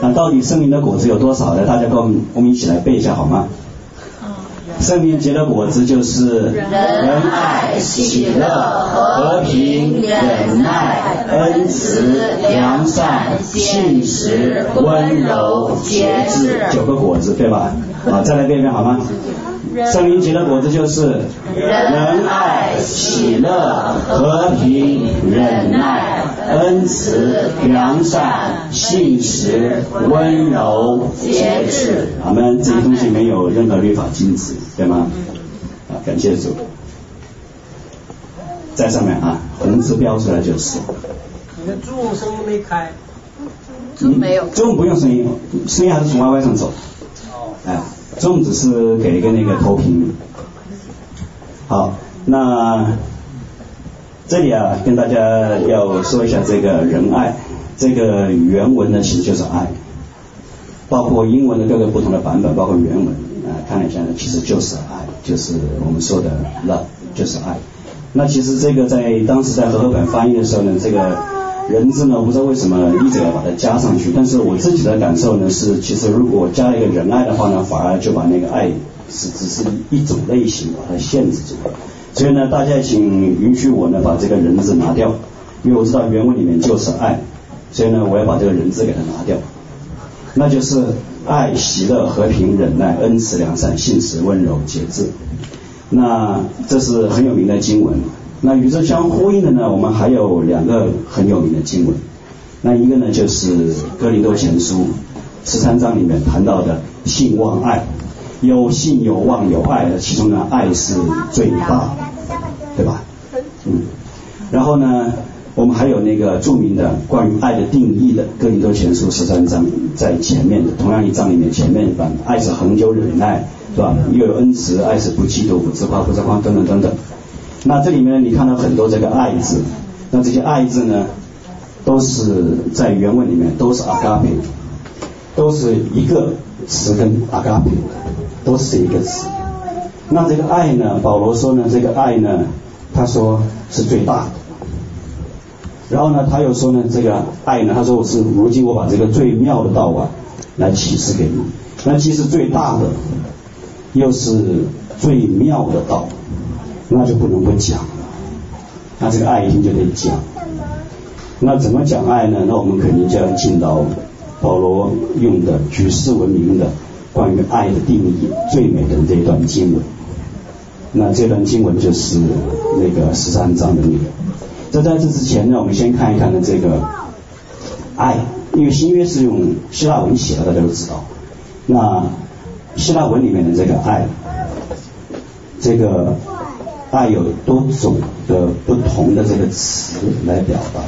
那到底圣灵的果子有多少呢？大家跟我们我们一起来背一下好吗？圣灵结的果子就是仁爱、喜乐、和平、忍耐、恩慈、良善、信实、温柔、节制，九个果子对吧？好，再来背一遍好吗？圣灵结的果子就是仁爱、喜乐、和平、忍耐、恩慈、良善、信实、温柔、节制。我们这些东西没有任何律法禁止，对吗？啊，感谢主。在上面啊，红字标出来就是。你的中声音没开。中没有。中不用声音，声音还是从 Y Y 上走。哦。哎。粽子是给一个那个投屏。好，那这里啊，跟大家要说一下这个仁爱，这个原文呢其实就是爱，包括英文的各个不同的版本，包括原文啊，看了一下呢，其实就是爱，就是我们说的 love，就是爱。那其实这个在当时在和合本翻译的时候呢，这个。人字呢，我不知道为什么一直要把它加上去，但是我自己的感受呢是，其实如果加一个仁爱的话呢，反而就把那个爱是只是一种类型把它限制住。所以呢，大家请允许我呢把这个人字拿掉，因为我知道原文里面就是爱，所以呢我要把这个人字给它拿掉，那就是爱、喜乐、和平、忍耐、恩慈、良善、信实、温柔、节制。那这是很有名的经文。那与之相呼应的呢，我们还有两个很有名的经文。那一个呢，就是哥林多前书十三章里面谈到的信望爱，有信有望有爱的，其中呢，爱是最大，对吧？嗯。然后呢，我们还有那个著名的关于爱的定义的哥林多前书十三章在前面的同样一章里面前面一版，爱是恒久忍耐，是吧？又有恩慈，爱是不嫉妒，不自夸，不张狂，等等等等。那这里面你看到很多这个爱字，那这些爱字呢，都是在原文里面都是阿嘎培，都是一个词根阿嘎培，都是一个词。那这个爱呢，保罗说呢，这个爱呢，他说是最大的。然后呢，他又说呢，这个爱呢，他说我是如今我把这个最妙的道啊，来启示给你。那其实最大的，又是最妙的道。那就不能不讲了，那这个爱一定就得讲。那怎么讲爱呢？那我们肯定就要进到保罗用的举世闻名的关于爱的定义最美的这一段经文。那这段经文就是那个十三章的那个。在在这之前呢，我们先看一看呢这个爱，因为新约是用希腊文写的，大家都知道。那希腊文里面的这个爱，这个。爱有多种的不同的这个词来表达。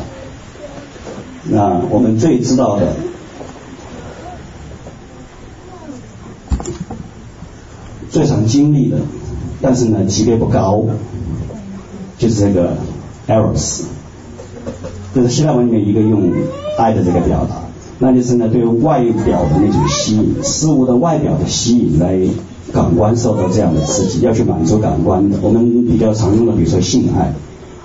那我们最知道的，最常经历的，但是呢级别不高，就是这个 eros，就是希腊文里面一个用爱的这个表达，那就是呢对外表的那种吸引，事物的外表的吸引来。感官受到这样的刺激，要去满足感官的。我们比较常用的，比如说性爱，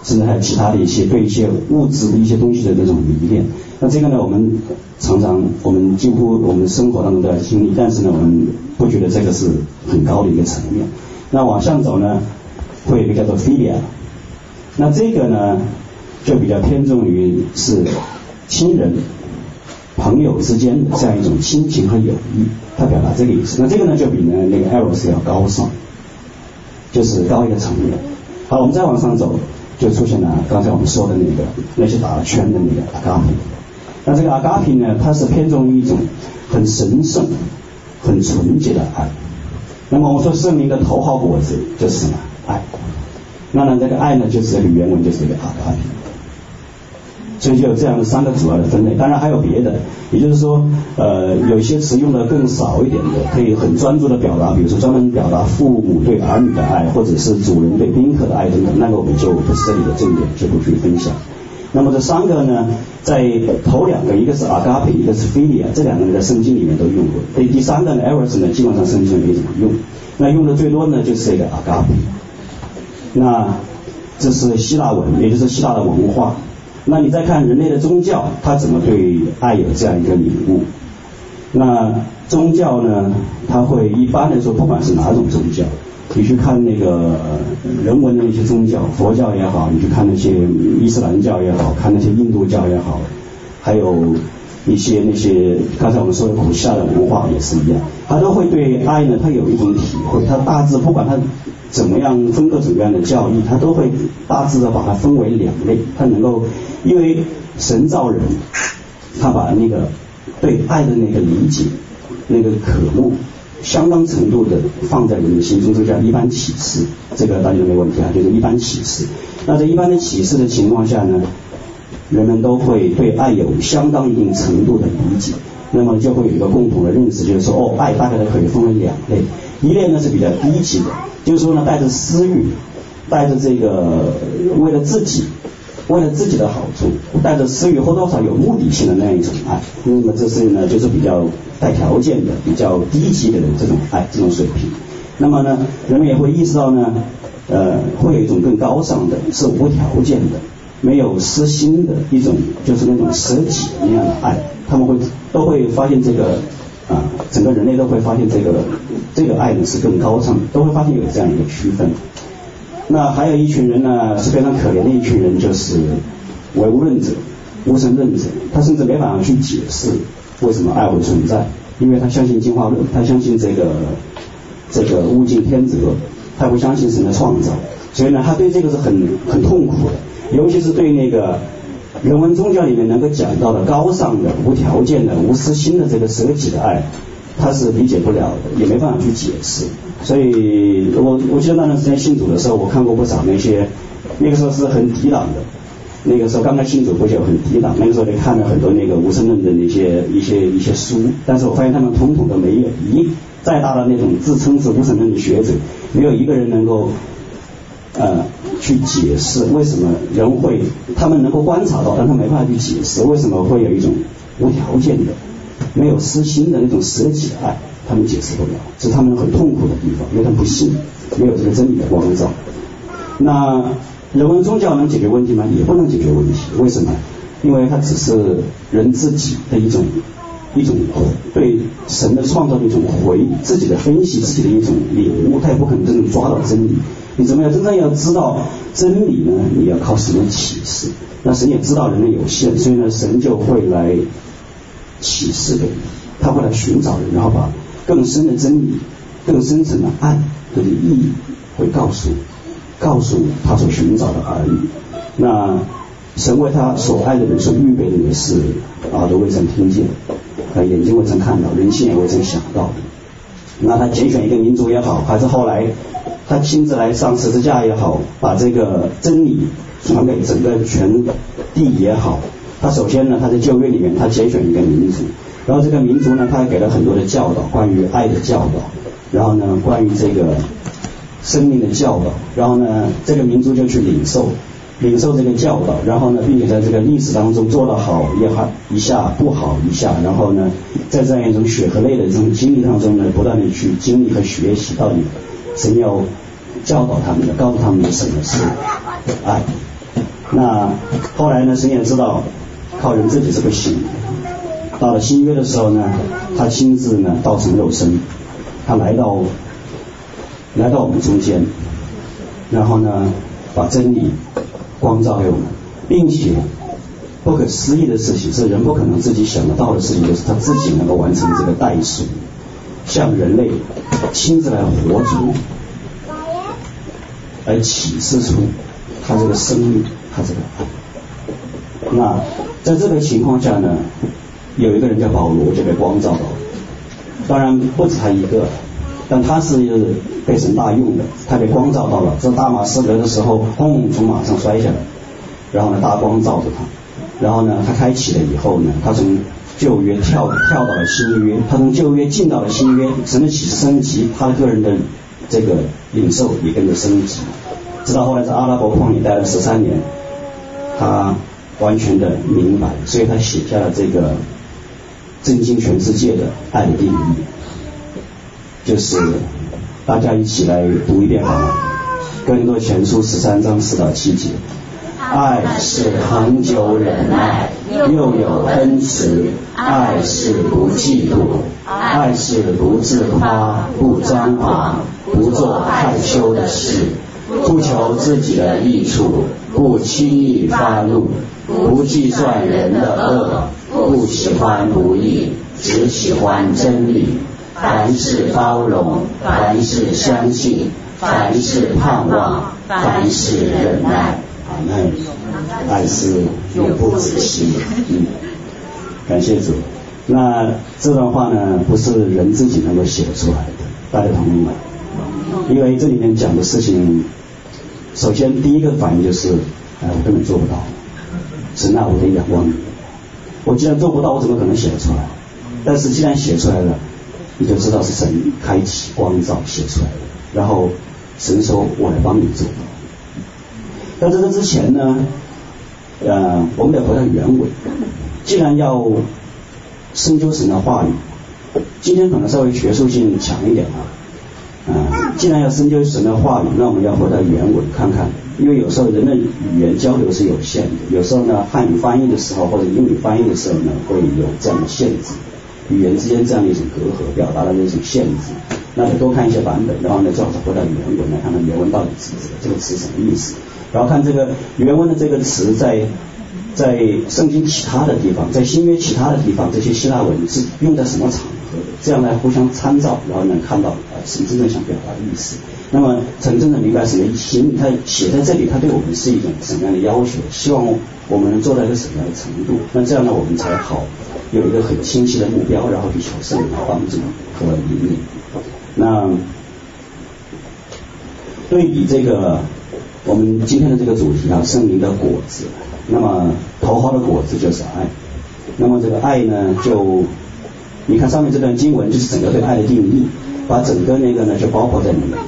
甚至还有其他的一些对一些物质的一些东西的那种迷恋。那这个呢，我们常常，我们几乎我们生活当中都要经历，但是呢，我们不觉得这个是很高的一个层面。那往上走呢，会有一个叫做 philia。那这个呢，就比较偏重于是亲人。朋友之间的这样一种亲情和友谊，他表达这个意思。那这个呢，就比呢那个 eros 要高尚，就是高一个层面。好，我们再往上走，就出现了刚才我们说的那个那些打了圈的那个 agape。那这个 agape 呢，它是偏重于一种很神圣、很纯洁的爱。那么我说圣灵的头号果子就是什么？爱。那呢，这个爱呢，就是这个原文就是这个 agape。所以就有这样的三个主要的分类，当然还有别的，也就是说，呃，有些词用的更少一点的，可以很专注的表达，比如说专门表达父母对儿女的爱，或者是主人对宾客的爱等等，那个我们就不是这里的重点，就不去分享。那么这三个呢，在头两个，一个是 agape，一个是 philia，这两个人在圣经里面都用过。对，第三个呢 e v e r s 呢，基本上圣经没怎么用。那用的最多呢，就是这个 agape。那这是希腊文，也就是希腊的文化。那你再看人类的宗教，他怎么对爱有这样一个领悟？那宗教呢，它会一般来说，不管是哪种宗教，你去看那个人文的一些宗教，佛教也好，你去看那些伊斯兰教也好，看那些印度教也好，还有一些那些刚才我们说的古希腊的文化也是一样，它都会对爱呢，它有一种体会，它大致不管它怎么样分个怎么样的教义，它都会大致的把它分为两类，它能够因为神造人，他把那个对爱的那个理解，那个渴慕。相当程度的放在人的心中，这叫一般启示，这个大家没问题啊，就是一般启示。那在一般的启示的情况下呢，人们都会对爱有相当一定程度的理解，那么就会有一个共同的认识，就是说，哦，爱大概的可以分为两类，一类呢是比较低级的，就是说呢带着私欲，带着这个为了自己。为了自己的好处，带着私欲或多少有目的性的那样一种爱，那么这是呢，就是比较带条件的、比较低级的这种爱，这种水平。那么呢，人们也会意识到呢，呃，会有一种更高尚的，是无条件的，没有私心的一种，就是那种舍己那样的爱。他们会都会发现这个啊，整个人类都会发现这个这个爱呢是更高尚的，都会发现有这样一个区分。那还有一群人呢，是非常可怜的一群人，就是唯物论者、无神论者。他甚至没办法去解释为什么爱会存在，因为他相信进化论，他相信这个这个物竞天择，他不相信神的创造。所以呢，他对这个是很很痛苦的，尤其是对那个人文宗教里面能够讲到的高尚的、无条件的、无私心的这个舍己的爱。他是理解不了的，也没办法去解释。所以我我记得那段时间信主的时候，我看过不少那些，那个时候是很抵挡的。那个时候刚刚信主不久，很抵挡。那个时候你看了很多那个无神论的那些一些一些书，但是我发现他们统统都没有一再大的那种自称是无神论的学者，没有一个人能够呃去解释为什么人会，他们能够观察到，但他没办法去解释为什么会有一种无条件的。没有私心的那种舍己的爱，他们解释不了，是他们很痛苦的地方，因为他们不信，没有这个真理的光照。那人文宗教能解决问题吗？也不能解决问题。为什么？因为它只是人自己的一种一种对神的创造的一种回，自己的分析，自己的一种领悟，他也不可能真正抓到真理。你怎么样真正要知道真理呢？你要靠神的启示。那神也知道人的有限，所以呢，神就会来。启示给你，他会来寻找人，然后把更深的真理、更深层的爱的意义会告诉，告诉他所寻找的儿女。那神为他所爱的人所预备的也是耳朵未曾听见，啊，眼睛未曾看到，人心也未曾想到。那他拣选一个民族也好，还是后来他亲自来上十字架也好，把这个真理传给整个全地也好。他首先呢，他在旧约里面，他拣选一个民族，然后这个民族呢，他还给了很多的教导，关于爱的教导，然后呢，关于这个生命的教导，然后呢，这个民族就去领受，领受这个教导，然后呢，并且在这个历史当中做得好也好一下，不好一下，然后呢，在这样一种血和泪的这种经历当中呢，不断的去经历和学习，到底神要教导他们的，告诉他们的什么是爱。那后来呢，神也知道。靠人自己是不行。到了新约的时候呢，他亲自呢道成肉身，他来到来到我们中间，然后呢把真理光照给我们，并且不可思议的事情是人不可能自己想得到的事情，就是他自己能够完成这个代数，向人类亲自来活出，来启示出他这个生命，他这个爱，那。在这个情况下呢，有一个人叫保罗就被光照到了，当然不止他一个，但他是被神大用的，他被光照到了。在大马士革的时候，轰从马上摔下来，然后呢大光照着他，然后呢他开启了以后呢，他从旧约跳跳到了新约，他从旧约进到了新约，神的启示升级，他的个人的这个领受也跟着升级，直到后来在阿拉伯旷野待了十三年，他。完全的明白，所以他写下了这个震惊全世界的爱的定义，就是大家一起来读一遍好吗？哥林多前书十三章四到七节，爱是恒久忍耐，又有恩慈。爱是不嫉妒，爱是不自夸，不张狂，不做害羞的事，不求自己的益处，不轻易发怒，不计算人的恶，不喜欢不义，只喜欢真理。凡事包容，凡事相信，凡事盼望，凡事忍耐。爱，爱是永不止息。嗯，感谢主。那这段话呢，不是人自己能够写出来的，大家同意吗？因为这里面讲的事情，首先第一个反应就是，哎，我根本做不到。神啊，我得仰望你。我既然做不到，我怎么可能写得出来？但是既然写出来了。你就知道是神开启光照写出来的，然后神说：“我来帮你做。”但在这之前呢，呃，我们得回到原文。既然要深究神的话语，今天可能稍微学术性强一点啊。啊、呃，既然要深究神的话语，那我们要回到原文看看，因为有时候人的语言交流是有限的，有时候呢汉语翻译的时候或者英语翻译的时候呢，会有这样的限制。语言之间这样的一种隔阂，表达的那种限制，那就多看一些版本，然后呢，最好是回到原文来看看原文到底是指这个词什么意思，然后看这个原文的这个词在在圣经其他的地方，在新约其他的地方，这些希腊文是用在什么场合，这样来互相参照，然后能看到呃神真正想表达的意思。那么真正的明白什么意，他写在这里，他对我们是一种什么样的要求？希望我们能做到一个什么样的程度？那这样呢，我们才好。有一个很清晰的目标，然后去求圣灵的帮助和引领。那对比这个我们今天的这个主题啊，圣灵的果子。那么头号的果子就是爱。那么这个爱呢，就你看上面这段经文，就是整个对爱的定义，把整个那个呢就包括在里面。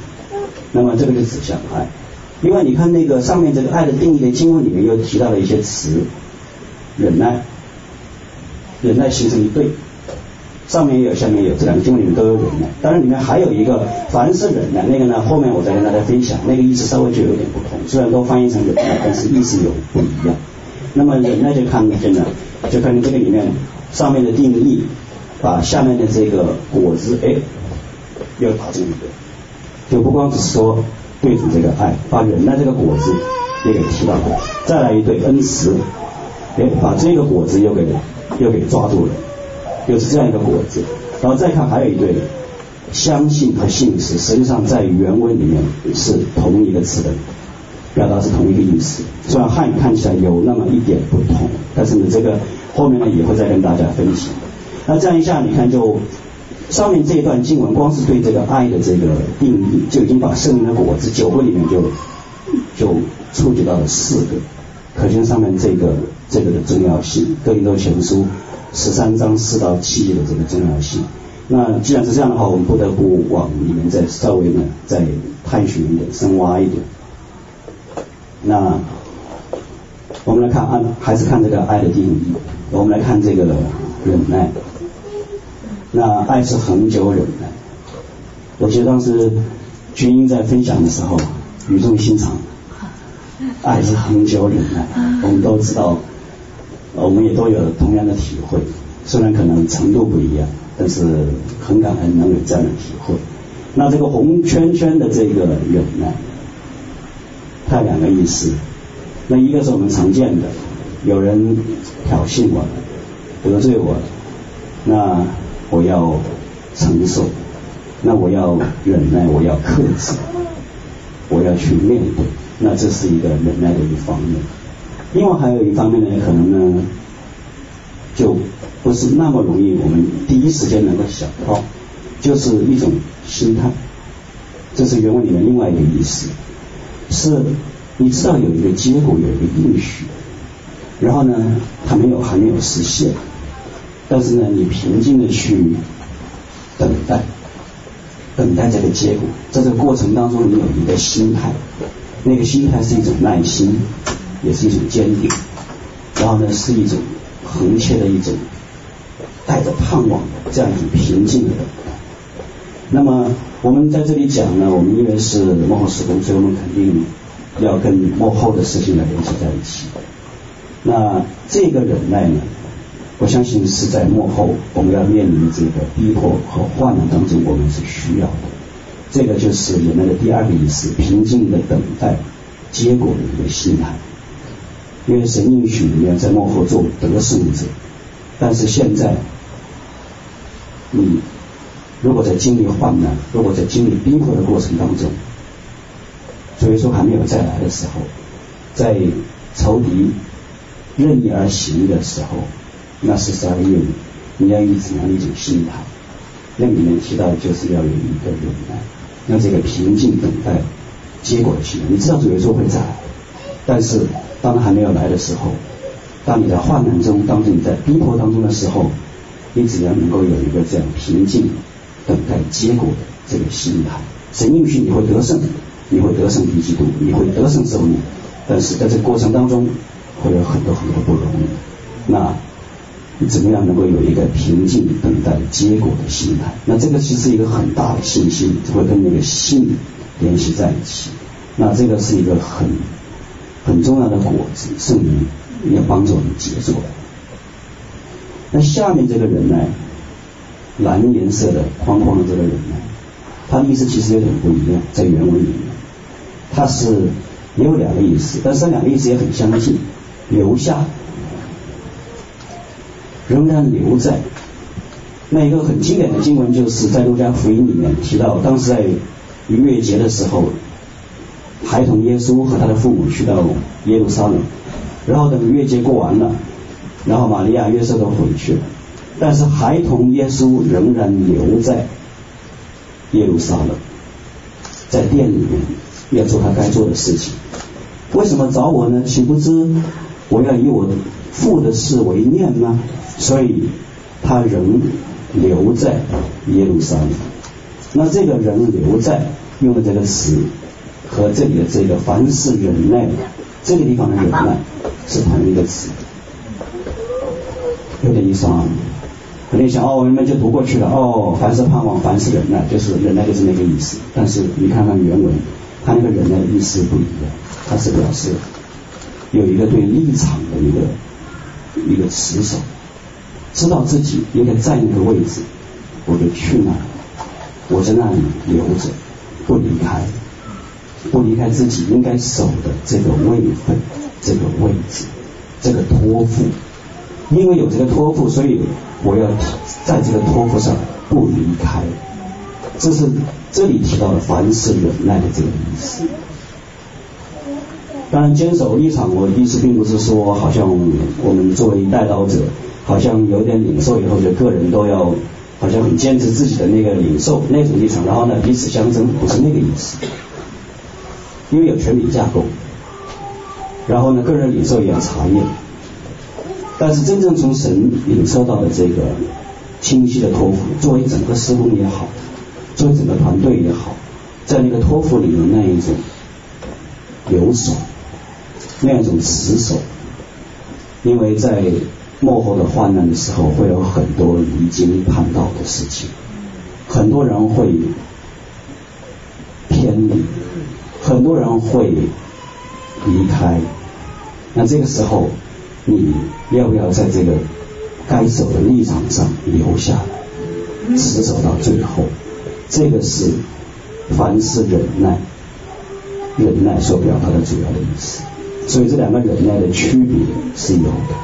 那么这个就指向爱。另外你看那个上面这个爱的定义的经文里面又提到了一些词，忍耐。忍耐形成一对，上面也有，下面也有，这两个经文里面都有忍耐。当然里面还有一个，凡是忍耐，那个呢，后面我再跟大家分享，那个意思稍微就有点不同。虽然都翻译成忍耐，但是意思有不一样。那么忍耐就看真的，就看这个里面上面的定义，把下面的这个果子，哎，又打成一个，就不光只是说对准这个爱，把忍耐这个果子也给提到过。再来一对恩慈，哎，把这个果子又给。又给抓住了，又是这样一个果子，然后再看还有一对，相信和信实，实际上在原文里面是同一个词的，表达是同一个意思。虽然汉语看起来有那么一点不同，但是呢，这个后面呢也会再跟大家分析。那这样一下，你看就上面这一段经文，光是对这个爱的这个定义，就已经把圣灵的果子九个里面就就触及到了四个。可见上面这个这个的重要性，哥林多前书十三章四到七节的这个重要性。那既然是这样的话，我们不得不往里面再稍微呢再探寻一点，深挖一点。那我们来看按还是看这个爱的定义，我们来看这个忍耐。那爱是恒久忍耐。我记得当时军英在分享的时候，语重心长。爱是恒久忍耐，我们都知道，我们也都有同样的体会，虽然可能程度不一样，但是很感恩能有这样的体会。那这个红圈圈的这个忍耐，它有两个意思。那一个是我们常见的，有人挑衅我，得罪我，那我要承受，那我要忍耐，我要克制，我要去面对。那这是一个忍耐的一方面，另外还有一方面呢，可能呢就不是那么容易，我们第一时间能够想到，就是一种心态，这是原文里面另外一个意思，是你知道有一个结果，有一个应许，然后呢，它没有还没有实现，但是呢，你平静的去等待，等待这个结果，在这个过程当中，你有一个心态。那个心态是一种耐心，也是一种坚定，然后呢，是一种恒切的一种带着盼望的这样一种平静的等待。那么我们在这里讲呢，我们因为是幕后施工，所以我们肯定要跟幕后的事情来联系在一起。那这个忍耐呢，我相信是在幕后我们要面临这个逼迫和患难当中，我们是需要的。这个就是忍耐的第二个意思，平静的等待结果的一个心态。因为神应许你要在幕后做得胜者，但是现在你如果在经历患难，如果在经历逼迫的过程当中，所以说还没有再来的时候，在仇敌任意而行的时候，那是十二个月，你要以怎样一种心态？那里面提到的就是要有一个忍耐，那这个平静等待结果的心。你知道主耶稣会再来，但是当他还没有来的时候，当你在患难中，当你在逼迫当中的时候，你只要能够有一个这样平静等待结果的这个心态，神应许你会得胜，你会得胜敌基督，你会得胜受辱，但是在这个过程当中会有很多很多的不容易。那你怎么样能够有一个平静等待结果的心态？那这个其实是一个很大的信心，会跟那个信联系在一起。那这个是一个很很重要的果子，圣灵要帮助我们结出来。那下面这个人呢，蓝颜色的框框的这个人呢，他的意思其实有点不一样，在原文里面，他是也有两个意思，但是这两个意思也很相近，留下。仍然留在那一个很经典的经文，就是在路加福音里面提到，当时在逾越节的时候，孩童耶稣和他的父母去到耶路撒冷，然后等逾越节过完了，然后玛利亚、约瑟都回去了，但是孩童耶稣仍然留在耶路撒冷，在殿里面要做他该做的事情。为什么找我呢？岂不知我要以我父的事为念吗？所以他仍留在耶路撒冷。那这个人留在用的这个词和这里的这个凡事忍耐，这个地方的忍耐是同一个词，有点意思啊。可能想哦，我们就读过去了哦，凡事盼望，凡事忍耐，就是忍耐就是那个意思。但是你看看原文，他那个忍耐意思不一样，他是表示有一个对立场的一个一个持守。知道自己应该在那个位置，我就去那，我在那里留着，不离开，不离开自己应该守的这个位分，这个位置，这个托付。因为有这个托付，所以我要在这个托付上不离开。这是这里提到的凡事忍耐的这个意思。当然，坚守立场，我的意思并不是说，好像我们作为代祷者。好像有点领受以后，就个人都要好像很坚持自己的那个领受那种立场，然后呢彼此相争，不是那个意思。因为有权柄架构，然后呢个人领受也要查验，但是真正从神领受到的这个清晰的托付，作为整个施工也好，作为整个团队也好，在那个托付里面那一种有所，那一种死守，因为在。幕后的患难的时候，会有很多离经叛道的事情，很多人会偏离，很多人会离开。那这个时候，你要不要在这个该走的立场上留下来，死守到最后？这个是凡事忍耐，忍耐所表达的主要的意思。所以这两个忍耐的区别是有的。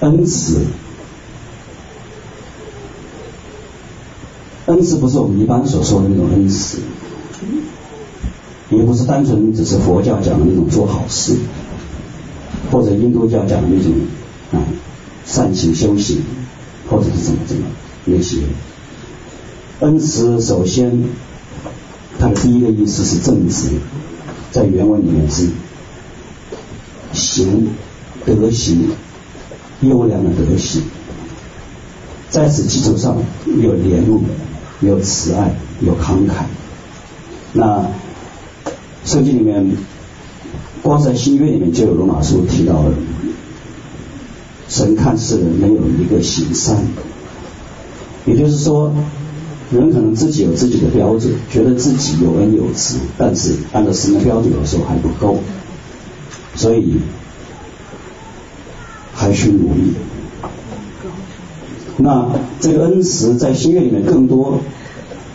恩慈，恩慈不是我们一般所说的那种恩慈，也不是单纯只是佛教讲的那种做好事，或者印度教讲的那种啊善行修行，或者是怎么怎么那些。恩慈首先，它的第一个意思是正直，在原文里面是行德行。优良的德行，在此基础上有怜悯，有慈爱，有慷慨。那圣经里面，光在新约里面就有罗马书提到了，神看世人没有一个行善，也就是说，人可能自己有自己的标准，觉得自己有恩有慈，但是按照神的标准的时候还不够。所以还需努力。那这个恩慈在新约里面更多，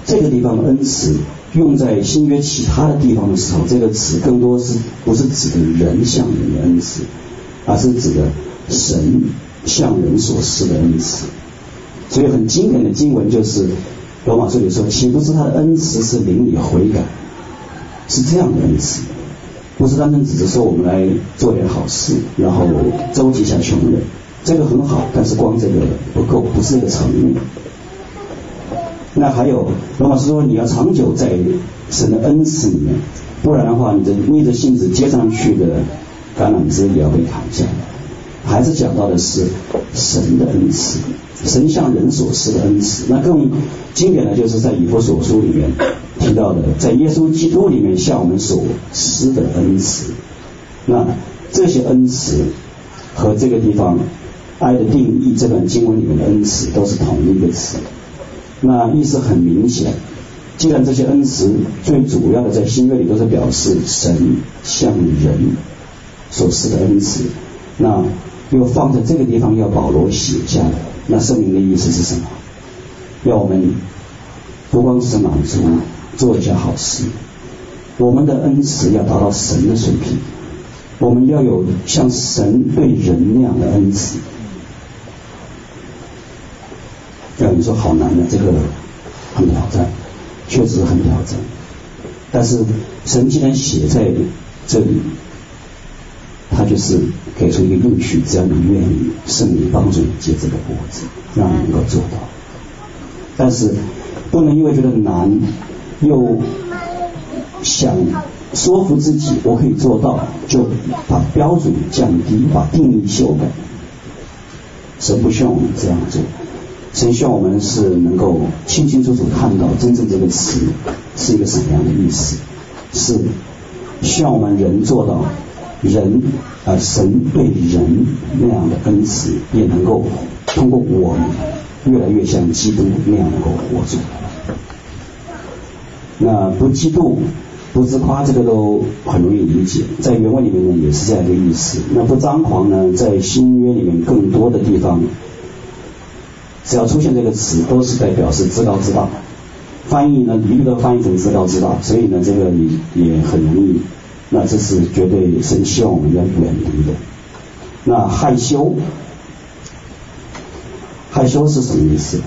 这个地方的恩慈用在新约其他的地方的时候，这个词更多是不是指的人向人的恩慈，而是指的神向人所施的恩慈。所以很经典的经文就是罗马书里说，岂不知他的恩慈是领你悔改，是这样的恩慈，不是单纯只是说我们来做点好事，然后周济一下穷人。这个很好，但是光这个不够，不是一个层面。那还有，罗马书说你要长久在神的恩赐里面，不然的话，你的逆着性子接上去的橄榄枝也要被砍下来。还是讲到的是神的恩赐，神向人所施的恩赐。那更经典的就是在以弗所书里面提到的，在耶稣基督里面向我们所施的恩赐。那这些恩赐和这个地方。爱的定义，这段经文里面的恩慈都是同一个词，那意思很明显。既然这些恩慈最主要的在新约里都是表示神向人所施的恩慈，那又放在这个地方要保罗写下来，那圣灵的意思是什么？要我们不光是满足做一件好事，我们的恩慈要达到神的水平，我们要有像神对人那样的恩慈。要你说好难的，这个很挑战，确实很挑战。但是神既然写在这里，他就是给出一个应许，只要你愿意，圣灵帮助你接这个果子，让你能够做到。但是不能因为觉得难，又想说服自己我可以做到，就把标准降低，把定义修改。神不需要我们这样做。神希望我们是能够清清楚楚看到真正这个词是一个什么样的意思，是希望我们人做到人啊、神对人那样的恩慈，也能够通过我们越来越像基督那样能够活出。那不嫉妒、不自夸，这个都很容易理解，在原文里面呢也是这样一个意思。那不张狂呢，在新约里面更多的地方。只要出现这个词，都是在表示自高自大。翻译呢，一律都翻译成自高自大，所以呢，这个也也很容易。那这是绝对神希望我们要远离的。那害羞，害羞是什么意思？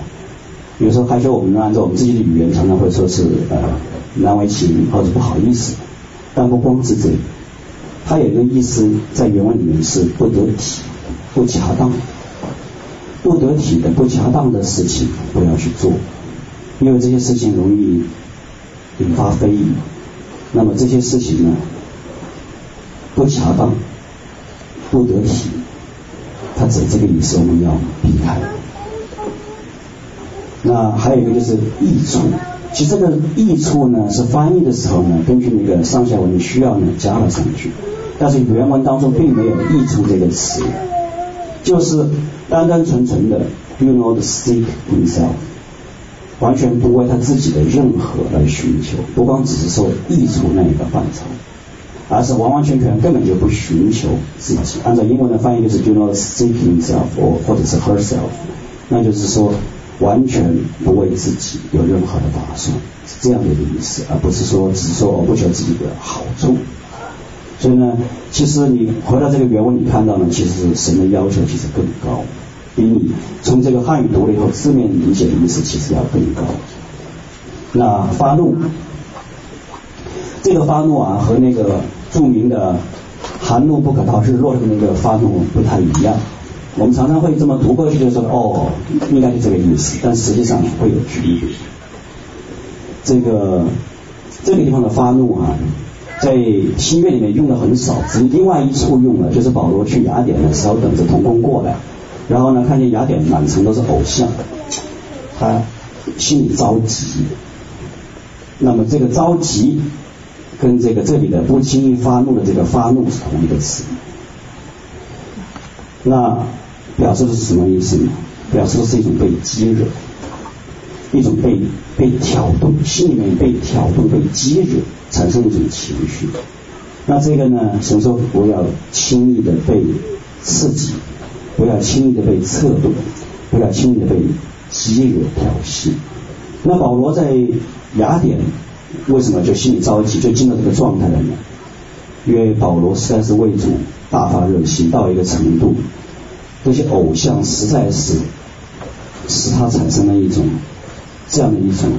比如说害羞，我们按照我们自己的语言，常常会说是呃难为情或者不好意思。但不光是这个，它有一个意思，在原文里面是不得体、不恰当。不得体的、不恰当的事情不要去做，因为这些事情容易引发非议。那么这些事情呢，不恰当、不得体，它指这个意思，我们要避开。那还有一个就是益处，其实这个益处呢，是翻译的时候呢，根据那个上下文的需要呢加了上去，但是原文当中并没有益处这个词。就是单单纯纯的，do not seek himself，完全不为他自己的任何来寻求，不光只是说益处那一个范畴，而是完完全全根本就不寻求自己。按照英文的翻译就是 do not seek himself，或或者是 herself，那就是说完全不为自己有任何的打算，是这样的一个意思，而不是说只是说我不求自己的好处。所以呢，其实你回到这个原文，你看到呢，其实神的要求其实更高，比你从这个汉语读了以后字面理解的意思其实要更高。那发怒，这个发怒啊，和那个著名的“含怒不可逃是落”的那个发怒不太一样。我们常常会这么读过去，就说哦，应该是这个意思，但实际上会有区别。这个这个地方的发怒啊。在新约里面用的很少，只另外一处用了，就是保罗去雅典的时候，等着同工过来，然后呢，看见雅典满城都是偶像，他心里着急。那么这个着急跟这个这里的不轻易发怒的这个发怒是同一个词，那表示的是什么意思呢？表示的是一种被激惹，一种被被挑动，心里面被挑动、被激惹。产生一种情绪，那这个呢，所以说不要轻易的被刺激，不要轻易的被策动，不要轻易的被激惹挑衅。那保罗在雅典为什么就心里着急，就进入这个状态了呢？因为保罗实在是为主大发热心到一个程度，这些偶像实在是使他产生了一种这样的一种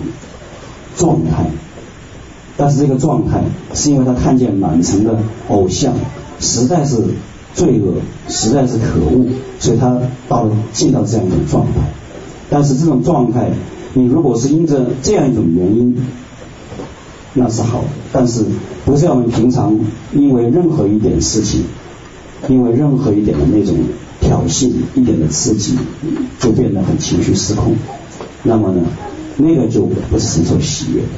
状态。但是这个状态是因为他看见满城的偶像实在是罪恶，实在是可恶，所以他到了进到这样一种状态。但是这种状态，你如果是因着这样一种原因，那是好的。但是不是我们平常因为任何一点事情，因为任何一点的那种挑衅、一点的刺激，就变得很情绪失控。那么呢，那个就不是神所喜悦的。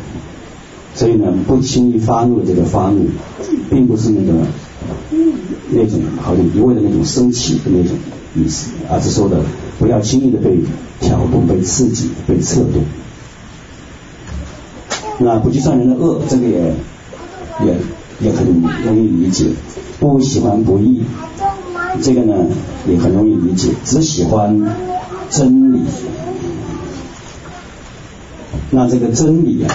所以呢，不轻易发怒的这个发怒，并不是那个那种好像一味的那种生气的那种意思，而是说的不要轻易的被挑动、被刺激、被策动。那不计算人的恶，这个也也也很容易理解。不喜欢不义，这个呢也很容易理解。只喜欢真理，那这个真理啊。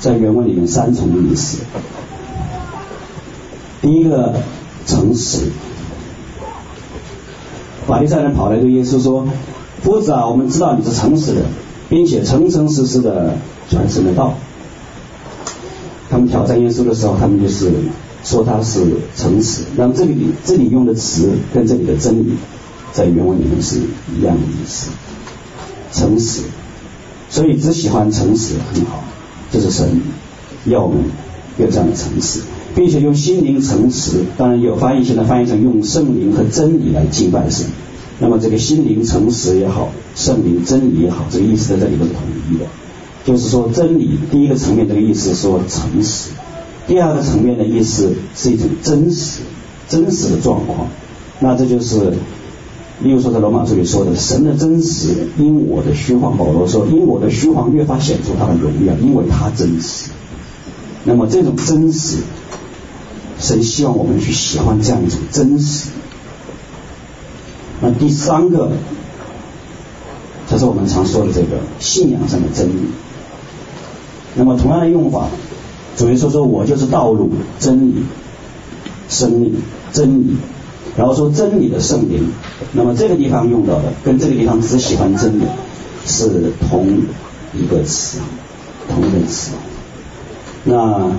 在原文里面三重意思，第一个诚实，法利赛人跑来对耶稣说：“夫子啊，我们知道你是诚实的，并且诚诚实实的传神的道。”他们挑战耶稣的时候，他们就是说他是诚实。那么这里这里用的词跟这里的真理，在原文里面是一样的意思，诚实。所以只喜欢诚实很好。这是神要我们有这样的诚实，并且用心灵诚实。当然有翻译现在翻译成用圣灵和真理来敬拜神。那么这个心灵诚实也好，圣灵真理也好，这个意思在这里都是统一的。就是说真理第一个层面这个意思说诚实，第二个层面的意思是一种真实，真实的状况。那这就是。例如说，在罗马书里说的，神的真实因我的虚谎，保罗说，因我的虚谎越发显出他的荣耀，因为他真实。那么这种真实，神希望我们去喜欢这样一种真实。第三个，就是我们常说的这个信仰上的真理。那么同样的用法，主耶稣说，我就是道路、真理、生命、真理。然后说真理的圣灵，那么这个地方用到的跟这个地方只喜欢真理是同一个词，同一个词。那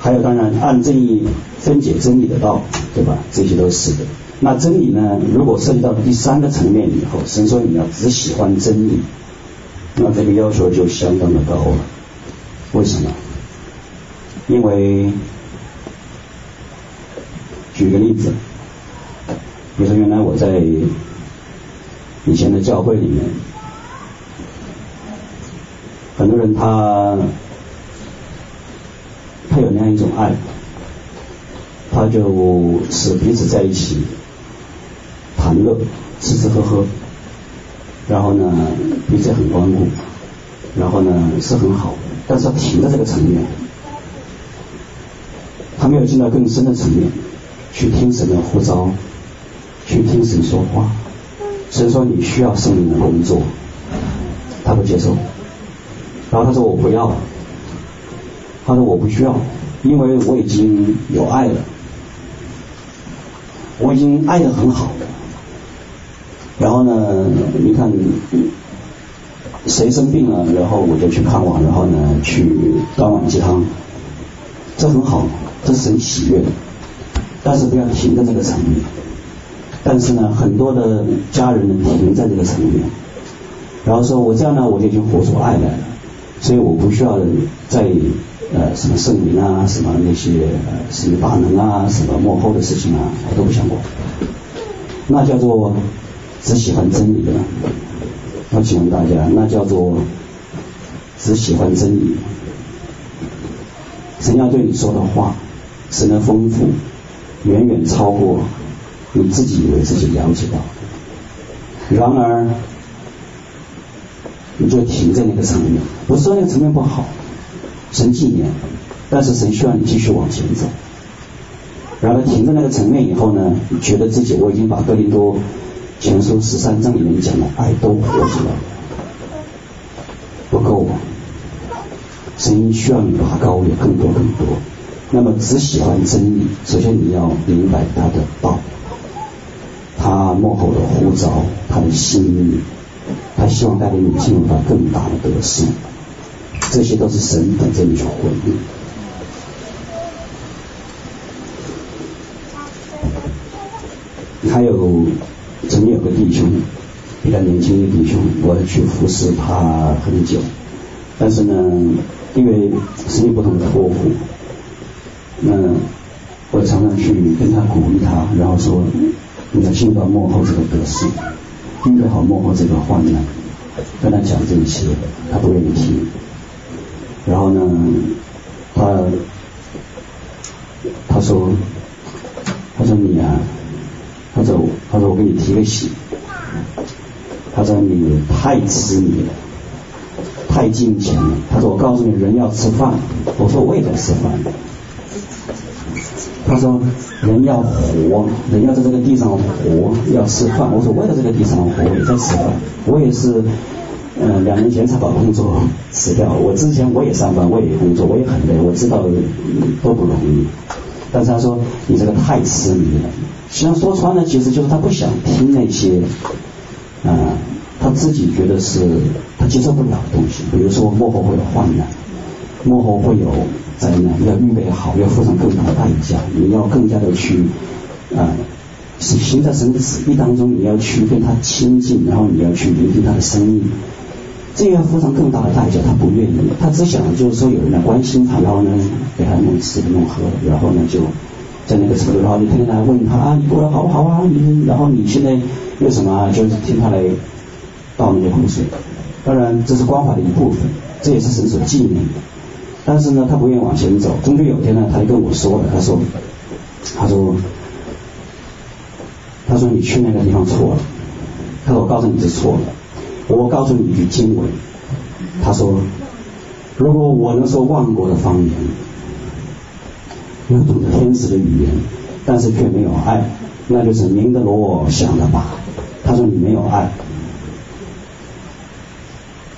还有当然按正义分解真理的道，对吧？这些都是的。那真理呢？如果涉及到第三个层面以后，神说你要只喜欢真理，那这个要求就相当的高了。为什么？因为。举个例子，比如说原来我在以前的教会里面，很多人他他有那样一种爱，他就是彼此在一起谈乐、吃吃喝喝，然后呢彼此很关顾，然后呢是很好，但是他停在这个层面，他没有进到更深的层面。去听神的呼召，去听神说话。神说你需要圣灵的工作，他不接受。然后他说我不要，他说我不需要，因为我已经有爱了，我已经爱的很好了。然后呢，你看谁生病了，然后我就去看望，然后呢去端碗鸡汤，这很好，这是很喜悦的。但是不要停在这个层面。但是呢，很多的家人呢停在这个层面，然后说我这样呢，我就已经活出爱来了，所以我不需要在呃什么圣灵啊，什么那些呃什么大能啊，什么幕后的事情啊，我都不想管。那叫做只喜欢真理的。我请问大家，那叫做只喜欢真理？神要对你说的话，神的丰富。远远超过你自己以为自己了解到，然而你就停在那个层面。不是说那个层面不好，神纪念，但是神需要你继续往前走。然后停在那个层面以后呢，觉得自己我已经把格林多前书十三章里面讲的爱都活出来了，不够。神需要你拔高，有更多更多。那么只喜欢真理，首先你要明白他的道，他幕后的呼召，他的心意，他希望带领你进入到更大的得胜，这些都是神等着你去回应。还有曾经有个弟兄，比较年轻的弟兄，我去服侍他很久，但是呢，因为生意不同的托付，那我常常去跟他鼓励他，然后说，你要进到幕后这个得胜，预备好幕后这个患难，跟他讲这些，他不愿意听。然后呢，他他说，他说你啊。他说：“他说我给你提个醒。他说你太痴迷了，太金钱了。他说我告诉你，人要吃饭。我说我也在吃饭。他说人要活，人要在这个地上活，要吃饭。我说我也在这个地上活，也在吃饭。我也是，嗯、两年前才把工作辞掉。我之前我也上班，我也工作，我也很累。我知道多不容易。但是他说你这个太痴迷了。”实际上说穿了，其实就是他不想听那些，啊、他自己觉得是他接受不了的东西。比如说幕后会有患难，幕后会有灾难，要预备好，要付上更大的代价。你要更加的去，啊、是行在神的旨意当中，你要去跟他亲近，然后你要去聆听他的声音。这样付上更大的代价，他不愿意。他只想就是说有人来关心他，然后呢给他弄吃的弄喝，然后呢就。在那个时候，然后你天天来问他啊，你过得好不好啊？你然后你现在为什么？就是听他来倒那些苦水。当然这是光华的一部分，这也是神所纪念的。但是呢，他不愿意往前走。终究有一天呢，他就跟我说了，他说，他说，他说你去那个地方错了。他说我告诉你是错了。我告诉你一句经文。他说，如果我能说万国的方言。有懂得天使的语言，但是却没有爱，那就是鸣的锣响的吧。他说你没有爱，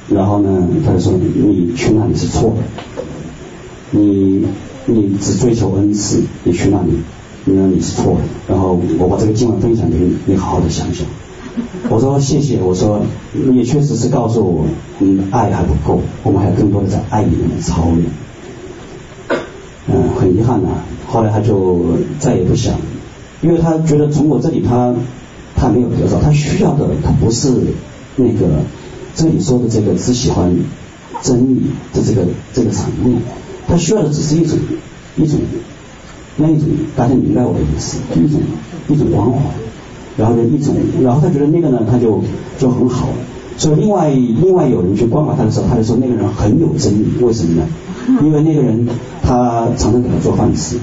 然后呢，他就说你去那里是错的，你你只追求恩赐，你去那里，那你是错的。然后我把这个经文分享给你，你好好的想想。我说谢谢，我说你也确实是告诉我，你的爱还不够，我们还有更多的在爱里面的操练。嗯，很遗憾呐、后来他就再也不想，因为他觉得从我这里他他没有得到，他需要的他不是那个这里说的这个只喜欢真理的这个这个场面，他需要的只是一种一种那一种大家明白我的意思，一种一种关怀，然后呢一种，然后他觉得那个呢他就就很好。所以另外另外有人去观察他的时候，他就说那个人很有争议，为什么呢？因为那个人他常常给他做饭吃，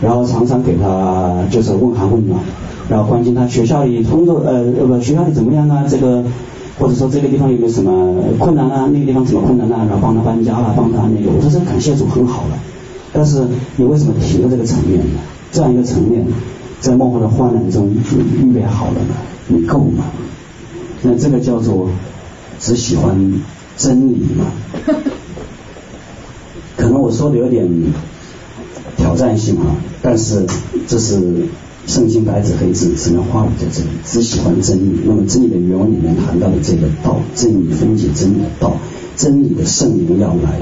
然后常常给他就是问寒问暖，然后关心他学校里工作呃不学校里怎么样啊这个或者说这个地方有没有什么困难啊那个地方什么困难啊然后帮他搬家啊帮他那个我说这感谢主很好了，但是你为什么停在这个层面呢？这样一个层面在幕后的患难中你预备好了吗？你够吗？那这个叫做只喜欢真理吗？可能我说的有点挑战性啊，但是这是圣经白纸黑字，只能话语在这里，只喜欢真理。那么真理的原文里面谈到的这个道，真理分解真理的道，真理的圣灵要来